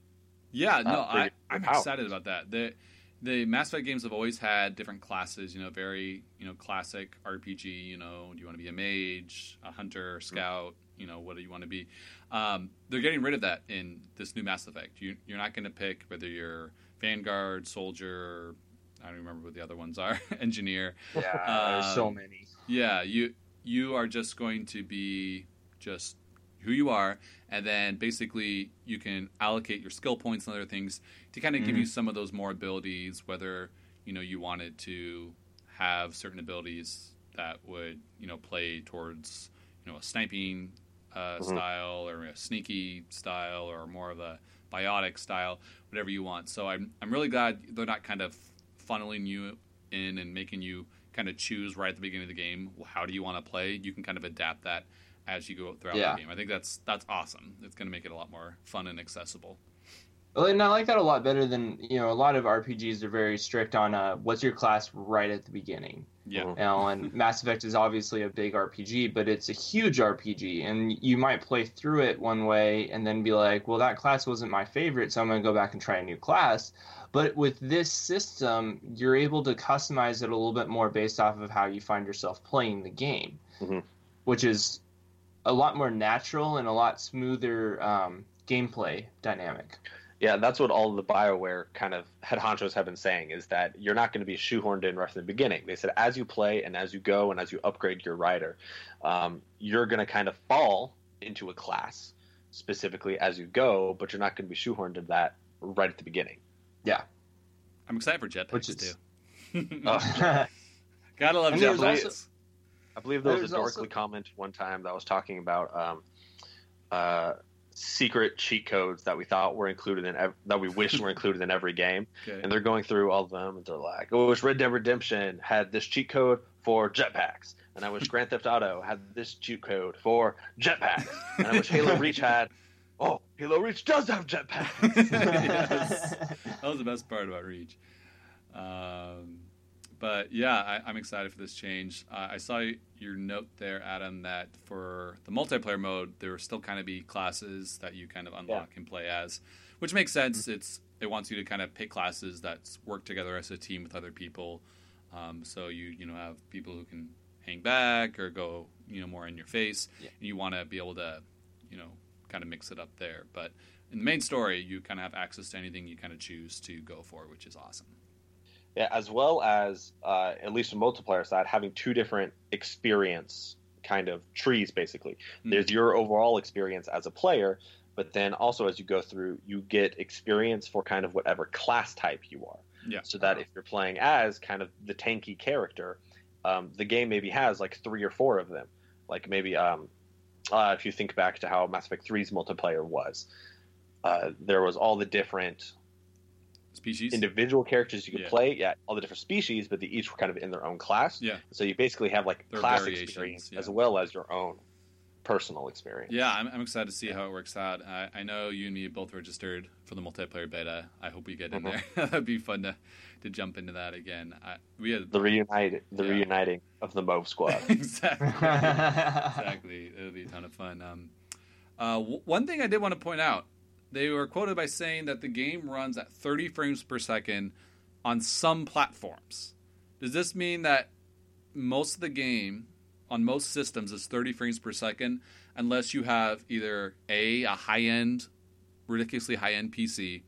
Yeah, no, uh, I, i'm powers. excited about that. The the Mass Effect games have always had different classes. You know, very you know classic RPG. You know, do you want to be a mage, a hunter, scout? You know, what do you want to be? Um, they're getting rid of that in this new Mass Effect. You, you're not going to pick whether you're Vanguard, soldier. I don't remember what the other ones are. Engineer. Yeah, there's so Um, many. Yeah, you you are just going to be just who you are, and then basically you can allocate your skill points and other things to kind of give Mhm. you some of those more abilities. Whether you know you wanted to have certain abilities that would you know play towards you know a sniping uh, Mhm. style or a sneaky style or more of a biotic style, whatever you want. So I'm I'm really glad they're not kind of funneling you in and making you kind of choose right at the beginning of the game how do you want to play. You can kind of adapt that as you go throughout Yeah. the game. I think that's that's awesome. It's going to make it a lot more fun and accessible. Well, and I like that a lot better than you know. A lot of RPGs are very strict on uh, what's your class right at the beginning. Yeah. Mhm. You know, and Mass Effect is obviously a big RPG, but it's a huge RPG, and you might play through it one way and then be like, "Well, that class wasn't my favorite, so I'm going to go back and try a new class." But with this system, you're able to customize it a little bit more based off of how you find yourself playing the game, Mhm. which is a lot more natural and a lot smoother um, gameplay dynamic. Yeah, that's what all the Bioware kind of head honchos have been saying is that you're not going to be shoehorned in right from the beginning. They said as you play and as you go and as you upgrade your Ryder, um, you're going to kind of fall into a class specifically as you go, but you're not going to be shoehorned into that right at the beginning. Yeah, I'm excited for jetpacks Which is- too. Uh, Gotta love jetpacks. also- I believe there was There's a dorkly also- comment one time that was talking about um, uh, secret cheat codes that we thought were included in ev- that we wish were included in every game. Okay. and they're going through all of them and they're like, "Oh, I wish Red Dead Redemption had this cheat code for jetpacks, and I wish Grand Theft Auto had this cheat code for jetpacks, and I wish Halo Reach had." Oh, Halo Reach does have jetpacks. Yes. That was the best part about Reach. Um, but yeah, I, I'm excited for this change. Uh, I saw your note there, Adam, that for the multiplayer mode, there will still kind of be classes that you kind of unlock and play as, which makes sense. It's it wants you to kind of pick classes that work together as a team with other people. Um, so you you know have people who can hang back or go you know more in your face. Yeah. And you want to be able to you know kind of mix it up there. But in the main story, you kind of have access to anything you kind of choose to go for, which is awesome. Yeah, as well as uh, at least from multiplayer side, having two different experience kind of trees. Basically, Mm. there's your overall experience as a player, but then also as you go through, you get experience for kind of whatever class type you are. Yeah. So that if you're playing as kind of the tanky character, um, the game maybe has like three or four of them. Like maybe um, uh, if you think back to how Mass Effect 3's multiplayer was, uh, there was all the different Species. individual characters you could Yeah. play. Yeah, all the different species, but they each were kind of in their own class. Yeah. So you basically have like Their class experience yeah. as well as your own personal experience. Yeah, I'm, I'm excited to see how it works out. I, I know you and me both registered for the multiplayer beta. I hope we get in Mhm. there. That'd be fun to, to jump into that again. I, we had The reunite, the Yeah. reuniting of the Mauve Squad. exactly, exactly. It'll be a ton of fun. Um, uh, w- one thing I did want to point out: they were quoted by saying that the game runs at 30 frames per second on some platforms. Does this mean that most of the game on most systems is 30 frames per second, unless you have either a a high end, ridiculously high end PC,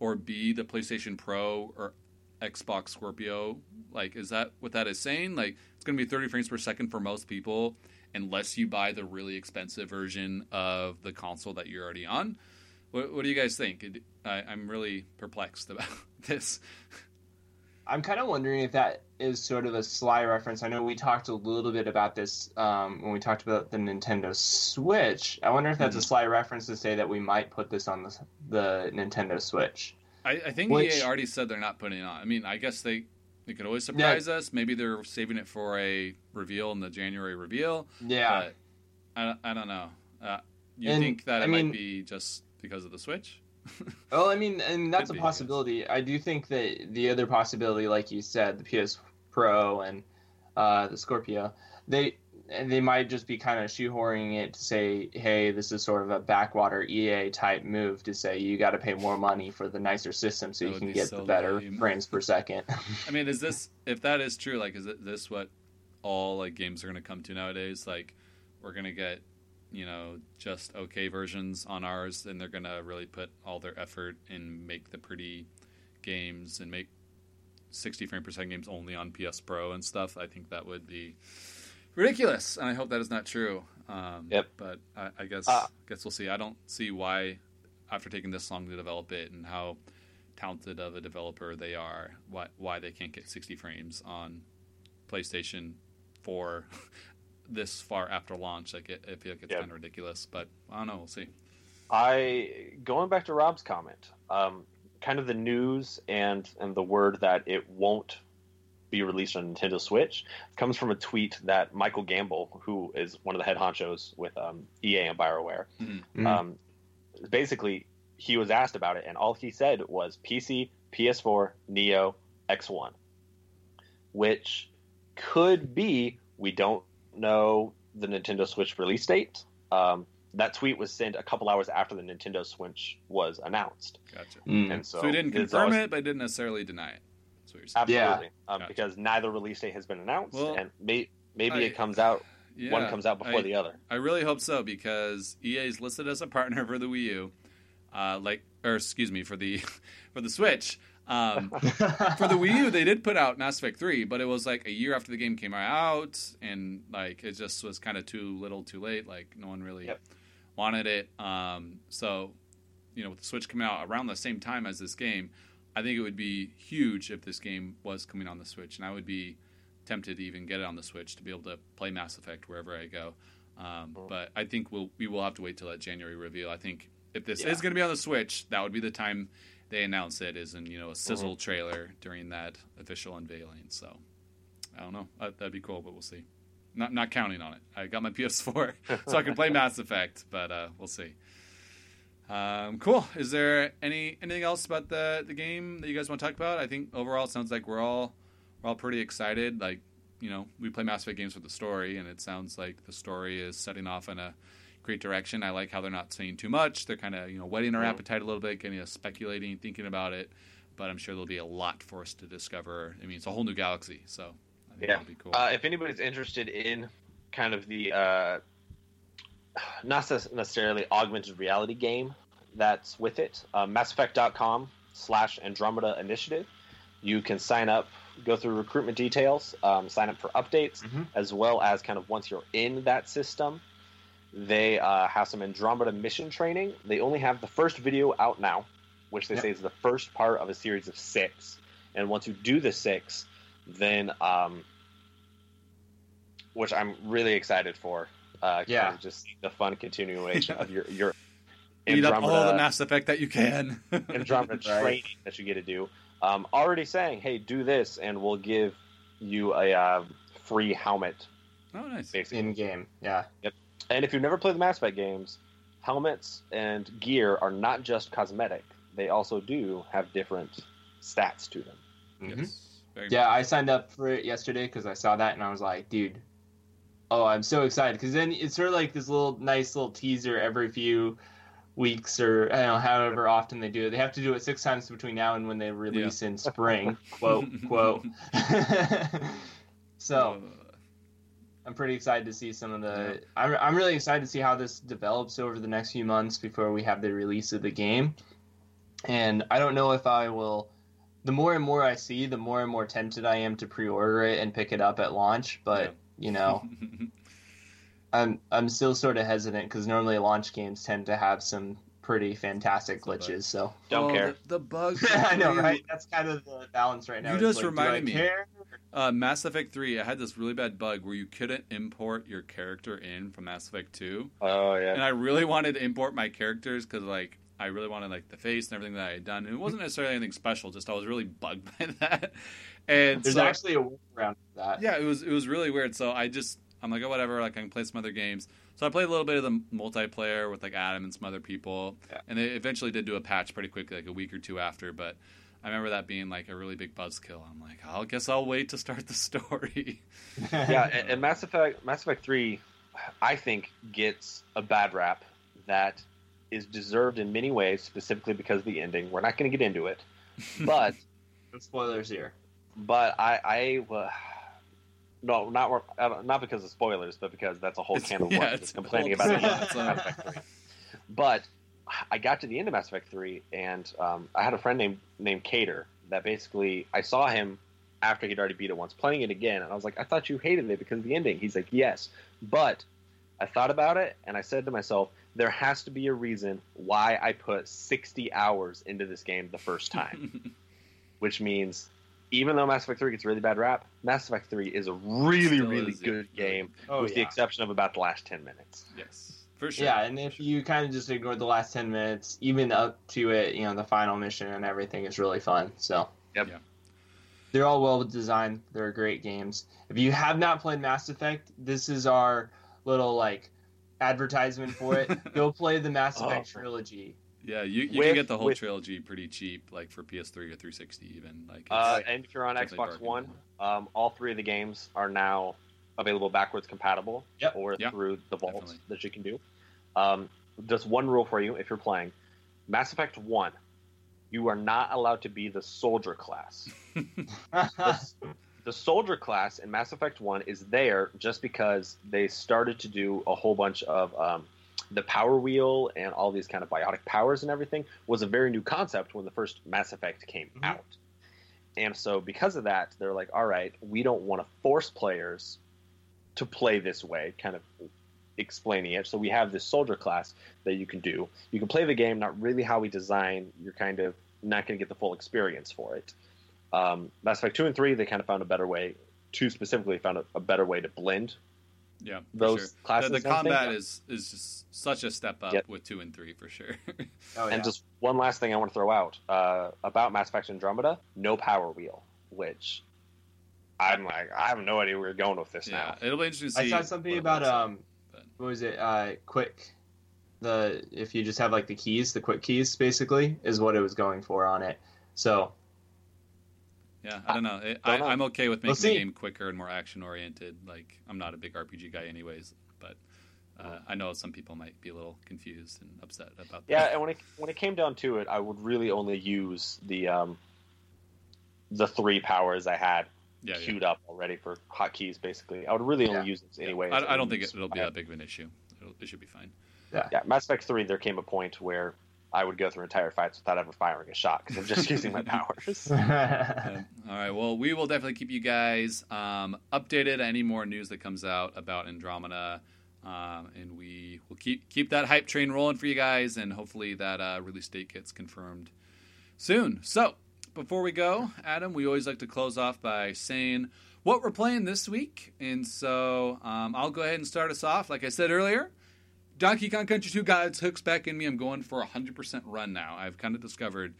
or b the PlayStation Pro or Xbox Scorpio? Like, is that what that is saying? Like, it's going to be 30 frames per second for most people, unless you buy the really expensive version of the console that you're already on. What, what do you guys think? I, I'm really perplexed about this. I'm kind of wondering if that is sort of a sly reference. I know we talked a little bit about this um, when we talked about the Nintendo Switch. I wonder if that's a Mhm. sly reference to say that we might put this on the, the Nintendo Switch. I, I think Which- EA already said they're not putting it on. I mean, I guess they they could always surprise us. Maybe they're saving it for a reveal in the January reveal. Yeah. But I, I don't know. Uh, you And, think that it I mean- might be just because of the Switch? Well, I mean, and that's Could a be, I possibility. I do think that the other possibility, like you said, the PS Pro and uh, the Scorpio, they they might just be kind of shoehorning it to say, "Hey, this is sort of a backwater EA type move to say you got to pay more money for the nicer system so That you can get so the better lame. frames per second. I mean, is this if that is true? Like, is this what all like games are going to come to nowadays? Like, we're going to get you know just okay versions on ours, and they're going to really put all their effort and make the pretty games and make 60 frame per second games only on PS Pro and stuff. I think that would be ridiculous, and I hope that is not true. Um, Yep. But I, I guess Uh, guess we'll see. I don't see why, after taking this long to develop it, and how talented of a developer they are, why why they can't get 60 frames on PlayStation 4 this far after launch. Like it, I feel like it's Yep. kind of ridiculous, but I don't know. We'll see. I going back to Rob's comment, um, kind of the news and and the word that it won't be released on Nintendo Switch comes from a tweet that Michael Gamble, who is one of the head honchos with um, EA and Bioware, Mm. um, basically he was asked about it, and all he said was PC, PS4, Neo, X1, which could be we don't know the Nintendo Switch release date. Um, that tweet was sent a couple hours after the Nintendo Switch was announced, Gotcha. Mm. and so, So, he didn't confirm always- it, but didn't necessarily deny it. That's what you're saying. Absolutely, um, Gotcha. because neither release date has been announced, Well, and may, maybe I- it comes out. Yeah, one comes out before I- the other. I really hope so because EA is listed as a partner for the Wii U, uh, like, or excuse me, for the for the Switch. Um, for the Wii U, they did put out Mass Effect Three, but it was like a year after the game came out, and like it just was kind of too little, too late. Like no one really Yep. wanted it. Um, so, you know, with the Switch coming out around the same time as this game, I think it would be huge if this game was coming on the Switch, and I would be tempted to even get it on the Switch to be able to play Mass Effect wherever I go. Um, Mhm. But I think we'll we will have to wait till that January reveal. I think if this Yeah. is going to be on the Switch, that would be the time they announce it. Is in you know a Mm-hmm. sizzle trailer during that official unveiling. So I don't know. That, that'd be cool, but we'll see. Not not counting on it. I got my PS4 so I can play Mass Effect, but uh, we'll see. Um, cool. Is there any anything else about the the game that you guys want to talk about? I think overall it sounds like we're all we're all pretty excited. Like you know, we play Mass Effect games for the story, and it sounds like the story is setting off in a great direction. I like how they're not saying too much. They're kind of you know whetting our appetite a little bit, getting us speculating, thinking about it. But I'm sure there'll be a lot for us to discover. I mean, it's a whole new galaxy, so I think Yeah. that'll be cool. Uh, if anybody's interested in kind of the uh, not necessarily augmented reality game that's with it, uh, MassEffect.com slash Andromeda Initiative. You can sign up, go through recruitment details, um, sign up for updates, Mhm. as well as kind of once you're in that system, they uh, have some Andromeda mission training. They only have the first video out now, which they Yep. say is the first part of a series of six. And once you do the six, then um, which I'm really excited for. Uh, Yeah. just the fun continuation of your your Eat up all the Mass Effect that you can. Andromeda Right. training that you get to do. Um, already saying, hey, do this, and we'll give you a uh, free helmet, oh, nice. basically. in game. Yeah. And if you've never played the Mass Effect games, helmets and gear are not just cosmetic; they also do have different stats to them. Mhm. Yes. Yeah. I signed up for it yesterday because I saw that and I was like, dude, oh, I'm so excited because then it's sort of like this little nice little teaser every few weeks or I don't know however often they do it. They have to do it six times between now and when they release in spring. quote quote. so Uh, I'm pretty excited to see some of the. I'm I'm really excited to see how this develops over the next few months before we have the release of the game. And I don't know if I will. The more and more I see, the more and more tempted I am to pre-order it and pick it up at launch. But Yeah. you know, I'm I'm still sort of hesitant because normally launch games tend to have some pretty fantastic glitches. So Don't Oh, care. The, the bugs. I know, right? That's kind of the balance right now. You just like, do reminded I me. care? Uh, Mass Effect 3, I had this really bad bug where you couldn't import your character in from Mass Effect 2. Oh yeah. And I really wanted to import my characters because, like, I really wanted, like, the face and everything that I had done. And it wasn't necessarily anything special, just I was really bugged by that. And There's so, actually a workaround for that. yeah, it was, it was really weird. So I just, I'm like, oh, whatever, like, I can play some other games. So I played a little bit of the multiplayer with, like, Adam and some other people. Yeah. And they eventually did do a patch pretty quickly, like a week or two after. But I remember that being, like, a really big buzzkill. I'm like, I guess I'll wait to start the story. yeah, and, and Mass Effect Mass Effect Three, I think gets a bad rap that is deserved in many ways, specifically because of the ending. We're not going to get into it, but No spoilers here. but I I uh, no not uh, not because of spoilers, but because that's a whole It's- can of yeah, worms. it's It's complaining about the episode end on of its Mass Effect 3. But I got to the end of Mass Effect Three, and um, I had a friend named named Cater that basically I saw him after he'd already beat it once, playing it again, and I was like, I thought you hated it because of the ending. He's like, Yes, but I thought about it, and I said to myself, there has to be a reason why I put 60 hours into this game the first time, which means. Even though Mass Effect 3 gets a really bad rap, Mass Effect 3 is a really, Still really yeah. good game, Oh, with the exception of about the last 10 minutes. yes. For sure. Yeah, and if you kind of just ignore the last ten minutes, even up to it, you know, the final mission and everything is really fun. So. Yep. Yeah. They're all well designed. They're great games. If you have not played Mass Effect, this is our little like advertisement for it. Go play the Mass Oh. Effect trilogy. Yeah, you, you With- can get the whole with- trilogy pretty cheap, like for PS3 or 360 even. Like, Uh, and if you're on Xbox. One, um, all three of the games are now available backwards compatible Yep. or Yeah, through the vault definitely. that you can do. Um, just one rule for you if you're playing Mass Effect 1, you are not allowed to be the soldier class. the, the soldier class in Mass Effect 1 is there just because they started to do a whole bunch of um, the power wheel and all these kind of biotic powers and everything was a very new concept when the first Mass Effect came Mhm. out. And so because of that, they're like, all right, we don't want to force players to play this way, kind of explaining it. So we have this soldier class that you can do. You can play the game not really how we design. You're kind of not going to get the full experience for it. Um, Mass Effect 2 and 3, they kind of found a better way. 2 specifically found a, a better way to blend yeah, for those sure. classes. The, the and everything. combat is is just such a step up Yep. with two and three for sure. Oh, yeah. And just one last thing I want to throw out uh, about Mass Effect Andromeda: no power wheel, which I'm like, I have no idea where we're going with this yeah, now. it'll be interesting to I see. saw something about um, but- what was it? Uh, quick. The if you just have like the keys, the quick keys, basically, is what it was going for on it. So Yeah, I don't know. It, Don't I, know. I'm okay with We'll making the game quicker and more action oriented. Like, I'm not a big RPG guy, anyways. But uh, I know some people might be a little confused and upset about that. Yeah, and when it when it came down to it, I would really only use the um, the three powers I had yeah, yeah. queued up already for hotkeys. Basically, I would really only use this anyway. I, I don't think it, it'll be that big of an issue. It'll, it should be fine. Yeah, yeah, Mass Effect Three, there came a point where I would go through entire fights without ever firing a shot because I'm just using my powers. All right. Well, we will definitely keep you guys um, updated. Any more news that comes out about Andromeda, um, and we will keep keep that hype train rolling for you guys, and hopefully that uh, release date gets confirmed soon. So before we go, Adam, we always like to close off by saying what we're playing this week, and so um, I'll go ahead and start us off. Like I said earlier. Donkey Kong Country 2 got its hooks back in me. I'm going for a 100% run now. I've kind of discovered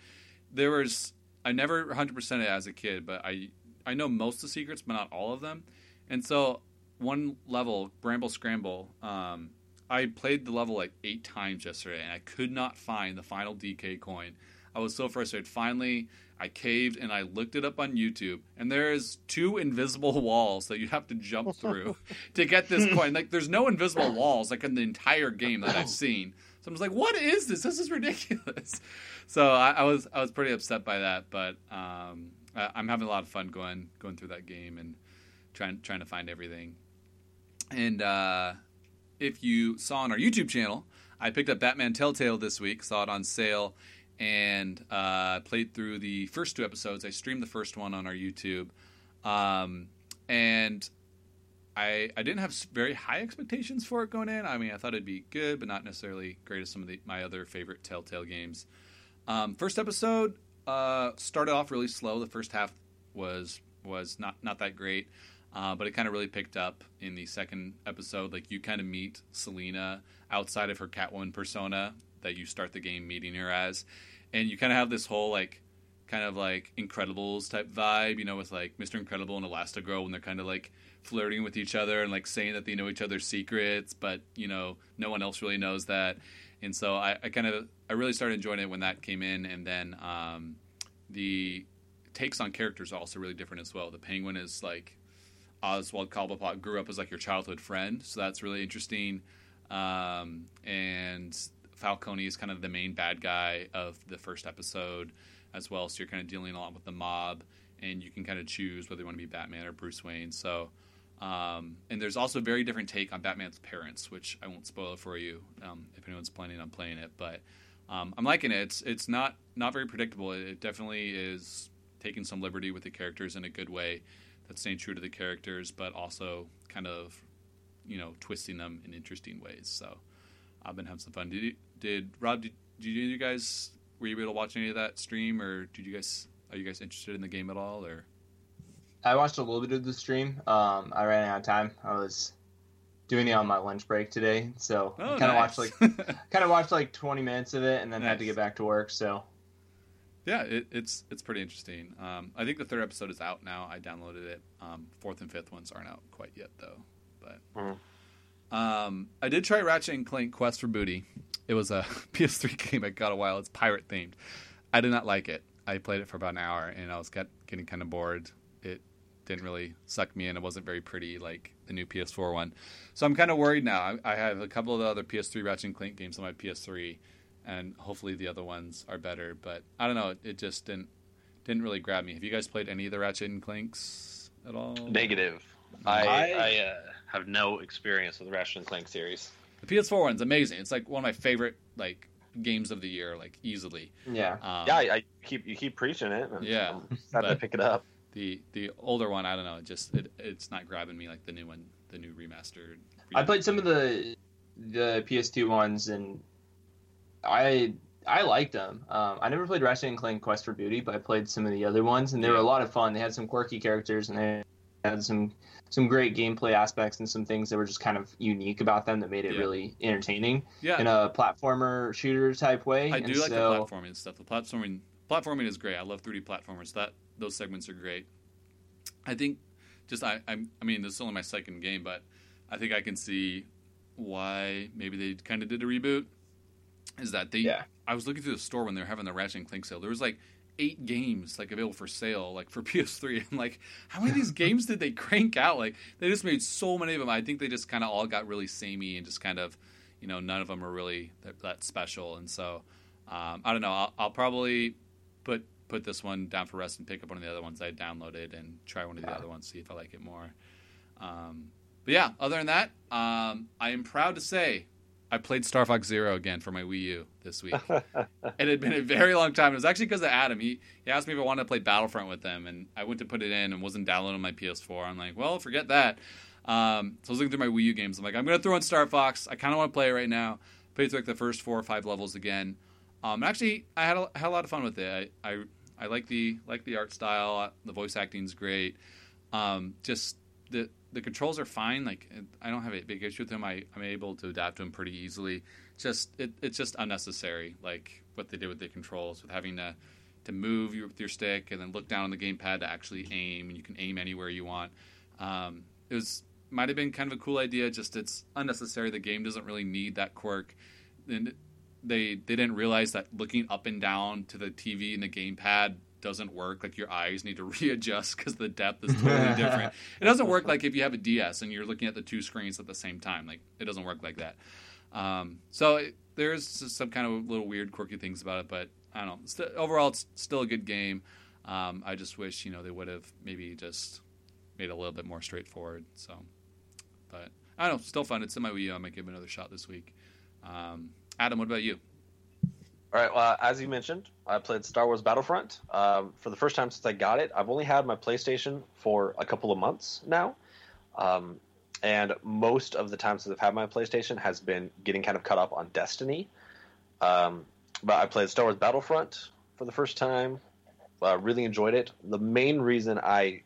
there was I never 100% it as a kid, but I I know most of the secrets, but not all of them. And so one level, Bramble Scramble, um, I played the level like eight times yesterday, and I could not find the final DK coin. I was so frustrated. Finally, I caved and I looked it up on YouTube, and there is two invisible walls that you have to jump through to get this coin. Like, there's no invisible walls like in the entire game that I've seen. So I'm just like, what is this? This is ridiculous. So I, I was I was pretty upset by that, but um, I, I'm having a lot of fun going going through that game and trying trying to find everything. And uh, if you saw on our YouTube channel, I picked up Batman Telltale this week. Saw it on sale and uh, played through the first two episodes. I streamed the first one on our YouTube, um, and I I didn't have very high expectations for it going in. I mean, I thought it'd be good, but not necessarily great as some of the, my other favorite Telltale games. Um, first episode uh, started off really slow. The first half was was not not that great, uh, but it kind of really picked up in the second episode. Like you kind of meet Selina outside of her Catwoman persona that you start the game meeting her as, and you kind of have this whole like kind of like Incredibles type vibe, you know, with like Mr. Incredible and Elastigirl when they're kind of like flirting with each other and like saying that they know each other's secrets, but you know, no one else really knows that. And so I, I kind of I really started enjoying it when that came in, and then um, the takes on characters are also really different as well. The Penguin is like Oswald Cobblepot grew up as like your childhood friend, so that's really interesting. Um, and Falcone is kind of the main bad guy of the first episode as well. So you're kind of dealing a lot with the mob, and you can kind of choose whether you want to be Batman or Bruce Wayne. So, um, and there's also a very different take on Batman's parents, which I won't spoil for you um, if anyone's planning on playing it. But um, I'm liking it. It's it's not not very predictable. It, it definitely is taking some liberty with the characters in a good way. That's staying true to the characters, but also kind of you know twisting them in interesting ways. So I've been having some fun. Did you, did Rob? Did, did you guys were you able to watch any of that stream, or did you guys are you guys interested in the game at all? Or I watched a little bit of the stream. Um, I ran out of time. I was doing it on my lunch break today. So Oh, kind of nice. watched like kind of watched like 20 minutes of it, and then had to get back to work. So yeah, it, it's it's pretty interesting. Um, I think the third episode is out now. I downloaded it. Um, fourth and fifth ones aren't out quite yet though. But Mhm. Um, I did try Ratchet and Clank Quest for Booty. It was a PS3 game I got a while. It's pirate themed. I did not like it. I played it for about an hour and I was get, getting kind of bored. It didn't really suck me in. It wasn't very pretty like the new PS4 one. So I'm kind of worried now. I, I have a couple of the other PS3 Ratchet and Clank games on my PS3, and hopefully the other ones are better. But I don't know. It, it just didn't didn't really grab me. Have you guys played any of the Ratchet and Clanks at all? Negative. I, I- I uh, have no experience with the Ratchet and Clank series. The PS4 one's amazing. It's like one of my favorite like games of the year, like easily. yeah, Um, yeah, I, I keep you keep preaching it. and Yeah, I'm sad to pick it up. the the older one, I don't know. It just it, it's not grabbing me like the new one, the new remastered. I played some of the the PS2 ones, and I I liked them. Um, I never played Ratchet and Clank Quest for Booty, but I played some of the other ones, and they were a lot of fun. They had some quirky characters, and they had some some great gameplay aspects and some things that were just kind of unique about them that made it Yeah. really entertaining yeah. in a platformer shooter type way. I And do like so, the platforming stuff. The platforming platforming is great. I love 3D platformers. That those segments are great. I think just I I'm, I mean this is only my second game, but I think I can see why maybe they kind of did a reboot. Is that they? Yeah. I was looking through the store when they were having the Ratchet and Clank sale. There was like eight games like available for sale, like for PS3. I'm like, how many of these games did they crank out? Like they just made so many of them. I think they just kind of all got really samey and just kind of, you know, none of them are really that, that special. And so, um, I don't know. I'll, I'll probably put put this one down for rest and pick up one of the other ones I downloaded and try one of the Yeah. other ones, see if I like it more. Um, but yeah, other than that, um, I am proud to say I played Star Fox Zero again for my Wii U this week. it had been a very long time. It was actually because of Adam. He, he asked me if I wanted to play Battlefront with him, and I went to put it in and wasn't downloading my PS4. I'm like, well, forget that. Um, so I was looking through my Wii U games. I'm like, I'm going to throw in Star Fox. I kind of want to play it right now. Played through like the first four or five levels again. Um, actually, I had a, had a lot of fun with it. I, I I like the like the art style. The voice acting's great. Um, just the the controls are fine. Like I don't have a big issue with them. I'm able to adapt to them pretty easily. Just it, it's just unnecessary. Like what they did with the controls, with having to to move your, with your stick and then look down on the gamepad to actually aim, and you can aim anywhere you want. Um, it was might have been kind of a cool idea. Just it's unnecessary. The game doesn't really need that quirk. And they they didn't realize that looking up and down to the TV and the gamepad doesn't work. Like your eyes need to readjust because the depth is totally different. It doesn't work like if you have a DS and you're looking at the two screens at the same time. Like it doesn't work like that. Um, so it, there's some kind of little weird, quirky things about it, but I don't know. St- overall, it's still a good game. Um, I just wish you know they would have maybe just made it a little bit more straightforward. So, but I don't know. Still fun. It's in my Wii U. I might give it another shot this week. Um, Adam, what about you? All right. Well, as you mentioned, I played Star Wars Battlefront um, for the first time since I got it. I've only had my PlayStation for a couple of months now, um, and most of the time since I've had my PlayStation has been getting kind of caught up on Destiny. Um, but I played Star Wars Battlefront for the first time. Uh, really enjoyed it. The main reason I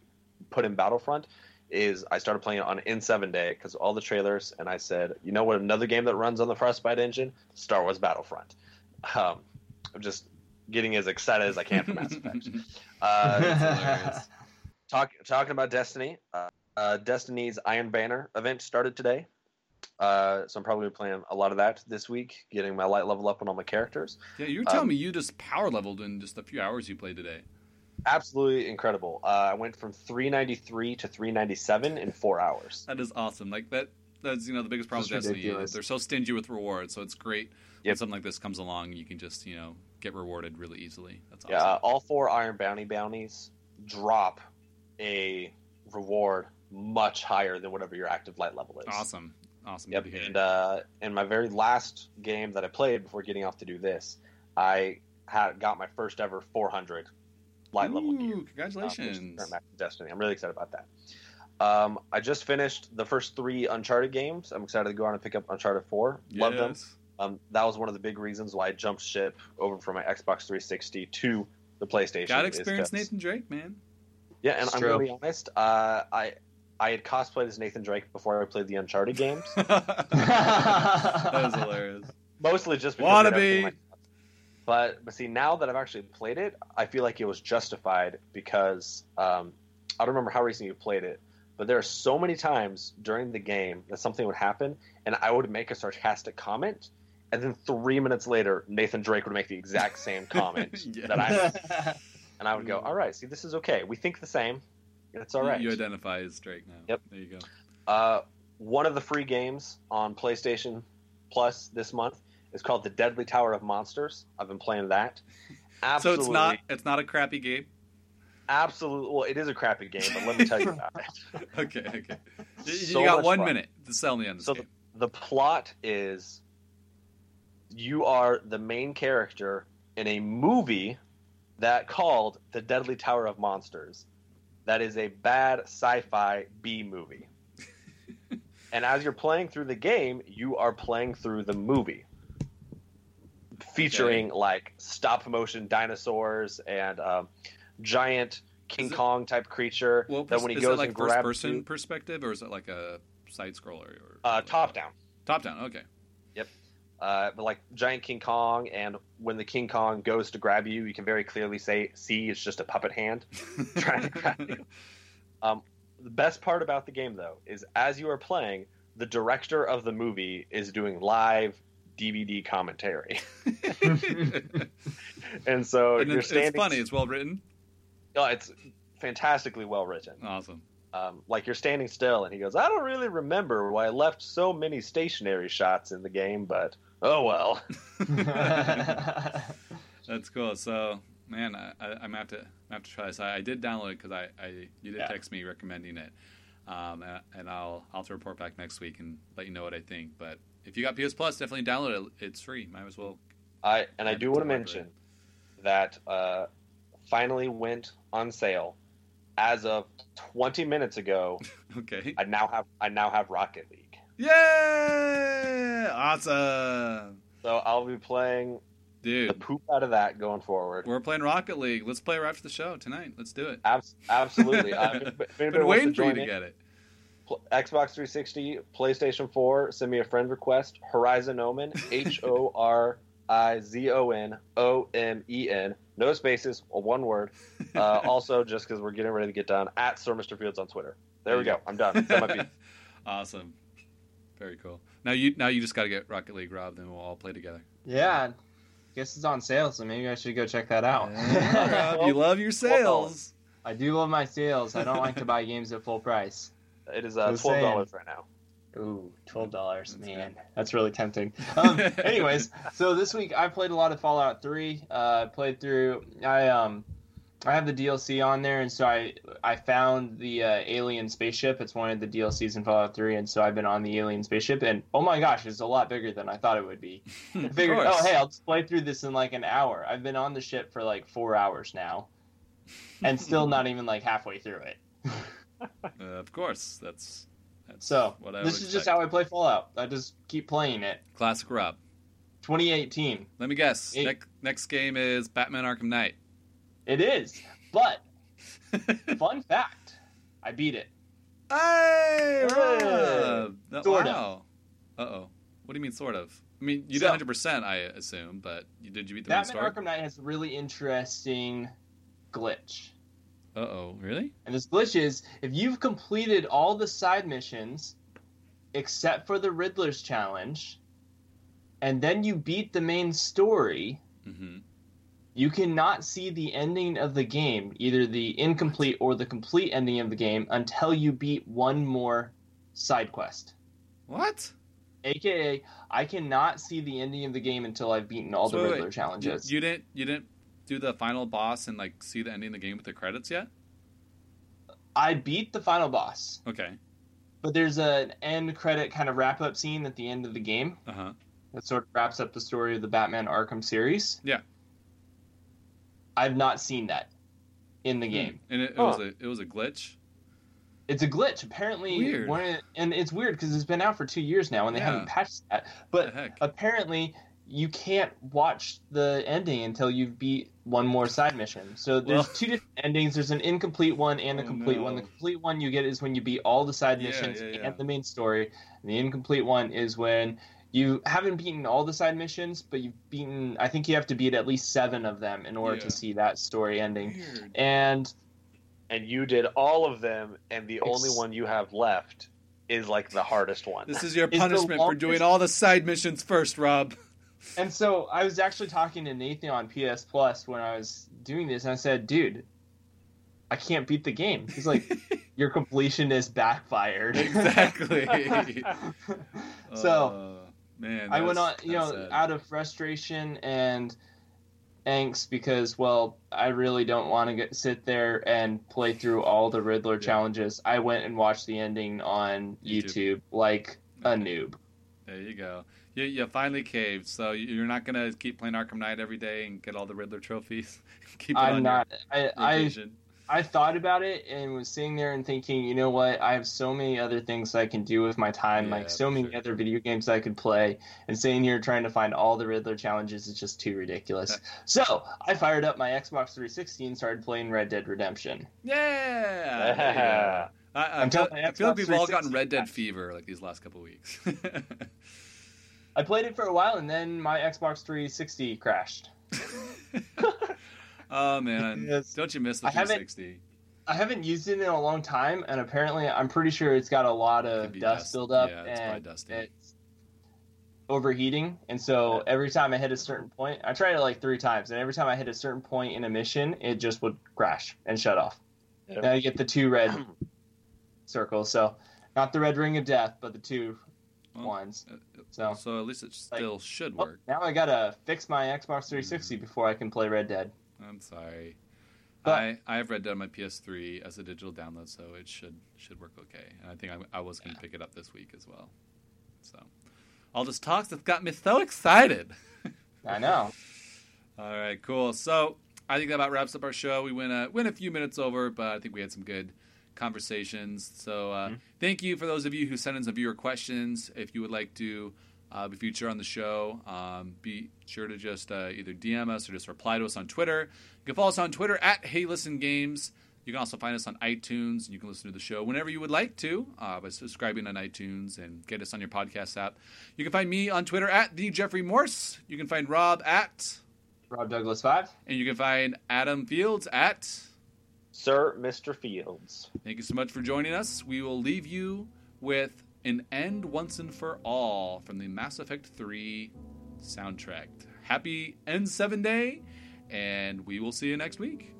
put in Battlefront is I started playing it on N7 Day because all the trailers, and I said, you know what, another game that runs on the Frostbite engine, Star Wars Battlefront. Um, I'm just getting as excited as I can for Mass Effect. Uh, hilarious. talk, talking about Destiny, uh, uh, Destiny's Iron Banner event started today. Uh, so I'm probably playing a lot of that this week, getting my light level up on all my characters. yeah, you were telling Um, me you just power leveled in just a few hours you played today. Absolutely incredible. Uh, I went from 393 to 397 in four hours. That is awesome. Like that. That's you know the biggest problem with That's Destiny. ridiculous. They're so stingy with rewards, so it's great when something like this comes along. You can just you know get rewarded really easily. That's awesome. Yeah, all four Iron Bounty bounties drop a reward much higher than whatever your active light level is. awesome, awesome. Yep. Good to hear. And uh, in my very last game that I played before getting off to do this, I had got my first ever 400 light level Ooh, gear. uh, Congratulations. Destiny. I'm really excited about that. Um, I just finished the first three Uncharted games. I'm excited to go on and pick up Uncharted 4. Love them. Yes. Um, that was one of the big reasons why I jumped ship over from my Xbox 360 to the PlayStation. Got is experience 'cause- Nathan Drake, man. Yeah, and It's I'm true. gonna be honest. Uh, I I had cosplayed as Nathan Drake before I played the Uncharted games, that was hilarious. mostly just because of Wannabe. everything like- But but see, now that I've actually played it, I feel like it was justified because um, I don't remember how recently you played it, but there are so many times during the game that something would happen, and I would make a sarcastic comment, and then three minutes later, Nathan Drake would make the exact same comment Yeah. that I and I would go, "All right, see, this is okay. We think the same. It's all right." You identify as Drake now. Yep. There you go. Uh, one of the free games on PlayStation Plus this month is called The Deadly Tower of Monsters. I've been playing that. Absolutely, So it's not it's not a crappy game. absolutely. Well, it is a crappy game, but let me tell you about it. Okay, okay. You, you got one fun. minute to sell me on this So game. The plot is you are the main character in a movie that called The Deadly Tower of Monsters. That is a bad sci-fi B movie. and as you're playing through the game, you are playing through the movie. Featuring like stop motion dinosaurs and um, giant King it- Kong type creature Well, that when he goes like and first grabs person you- perspective or is it like a side scroller or uh, top down. top down? Okay. Uh, but like giant King Kong, and when the King Kong goes to grab you, you can very clearly say, "See, it's just a puppet hand." Trying to grab you. Um, the best part about the game, though, is as you are playing, the director of the movie is doing live DVD commentary, and so and you're it's, standing. it's funny. It's well written. Oh, it's fantastically well written. Awesome. Um, like you're standing still, and he goes, "I don't really remember why I left so many stationary shots in the game, but oh well." That's cool. So, man, I, I, I'm gonna have to I'm gonna have to try this. I, I did download it because I, I you did Yeah. text me recommending it, um, and, and I'll I'll have to report back next week and let you know what I think. But if you got PS Plus, definitely download it. It's free. Might as well. I and I do want to to elaborate. mention that uh, finally went on sale as of 20 minutes ago. Okay. I now have I now have Rocket League, Yay! Awesome, so I'll be playing Dude. the poop out of that going forward. We're playing Rocket League. Let's play right after the show tonight. Let's do it. Abs- absolutely. Anybody Been wants waiting to for you to in, get it. pl- Xbox 360, PlayStation 4, send me a friend request. Horizon Omen, H O R I Z O N O M E N. No spaces, one word. Uh, also, just because we're getting ready to get done, at Sir Mr. Fields on Twitter. There we go. I'm done. That might be- awesome. Very cool. Now you now you just got to get Rocket League, Rob. Then we'll all play together. yeah, I guess it's on sale, so maybe I should go check that out. Yeah, Rob, you love your sales. I do love my sales. I don't like to buy games at full price. It is uh, twelve dollars right now. Ooh, twelve dollars, man, good. that's really tempting. Um, anyways, so this week I played a lot of Fallout Three. Uh, I played through. I um, I have the DLC on there, and so I I found the uh, alien spaceship. It's one of the DLCs in Fallout Three, and so I've been on the alien spaceship, and oh my gosh, it's a lot bigger than I thought it would be. I figured, oh hey, I'll just play through this in like an hour. I've been on the ship for like four hours now, and still not even like halfway through it. Uh, of course, that's So this is just how I play Fallout. I just keep playing it. classic Rob. 2018. Let me guess. Next next game is Batman Arkham Knight. It is. But fun fact, I beat it. Hey. Rob. Uh, Sort of. Uh oh. What do you mean, sort of? I mean, you did So- 100. percent I assume, but you did you beat the main Batman story? Arkham Knight has a really interesting glitch. Uh oh, really? And this glitch is if you've completed all the side missions except for the Riddler's challenge, and then you beat the main story, Mm-hmm. you cannot see the ending of the game, either the incomplete or the complete ending of the game, until you beat one more side quest. What? AKA, I cannot see the ending of the game until I've beaten all So the wait, Riddler You, challenges. you didn't you didn't do the final boss and like see the ending of the game with the credits yet? I beat the final boss, Okay. but there's an end credit kind of wrap up scene at the end of the game Uh huh. that sort of wraps up the story of the Batman Arkham series. Yeah. I've not seen that in the game. And it, it Huh. was a it was a glitch. It's a glitch. Apparently, Weird. one of- and it's weird because it's been out for two years now and they Yeah. haven't patched that. But apparently, you can't watch the ending until you've beat one more side mission. So there's Well- two different endings. There's an incomplete one and a Oh, complete one. The complete one you get is when you beat all the side Yeah, missions yeah, yeah. and the main story. And the incomplete one is when you haven't beaten all the side missions, but you've beaten. I think you have to beat at least seven of them in order Yeah. to see that story ending. Weird. And And you did all of them, and the Ex- only one you have left is like the hardest one. This is your the punishment for doing all the side missions first, Rob. And so I was actually talking to Nathan on PS Plus when I was doing this, and I said, "Dude, I can't beat the game." He's like, "Your completion is backfired." Exactly. so Uh, man, I went on, you know, sad. out of frustration and angst because, well, I really don't want to get sit there and play through all the Riddler Yeah. challenges. I went and watched the ending on YouTube. YouTube, like a noob. There you go. You, you finally caved, so you're not gonna keep playing Arkham Knight every day and get all the Riddler trophies. keep it I'm not. I, your I. I thought about it and was sitting there and thinking, you know what? I have so many other things I can do with my time, Yeah, like so many sure. other video games I could play. And sitting here trying to find all the Riddler challenges is just too ridiculous. so I fired up my Xbox 360 and started playing Red Dead Redemption. Yeah. there. I, I, I'm feel, I feel like we've all gotten Red Dead fever like these last couple weeks. I played it for a while and then my Xbox 360 crashed. oh man, Yes. don't you miss the I haven't- 360? I haven't used it in a long time, and apparently, I'm pretty sure it's got a lot of be dust dust. buildup Yeah, it's and dusty. it's overheating. And so every time I hit a certain point, I tried it like three times, and every time I hit a certain point in a mission, it just would crash and shut off. Yep. And I get the two red circles. So not the red ring of death, but the two Well, ones. Uh, So So at least it still should Oh, work. now I gotta fix my Xbox 360 before I can play Red Dead. I'm sorry. But- I, I have Red Dead on my PS3 as a digital download, so it should should work okay. And I think I, I was going to pick it up this week as well. So all this talk that's got me so excited. I know. All right, cool. So I think that about wraps up our show. We went a, went a few minutes over, but I think we had some good conversations. So uh, thank you for those of you who sent in some viewer questions. If you would like to uh, be featured on the show, um, be sure to just uh, either DM us or just reply to us on Twitter. You can follow us on Twitter at Hey Listen Games. You can also find us on iTunes, and you can listen to the show whenever you would like to uh, by subscribing on iTunes and get us on your podcast app. You can find me on Twitter at the Jeffrey Morse. You can find Rob at Rob Douglas 5. and you can find Adam Fields at. Sir Mr. Fields. Thank you so much for joining us. We will leave you with an end once and for all from the Mass Effect 3 soundtrack. Happy N7 Day, and we will see you next week.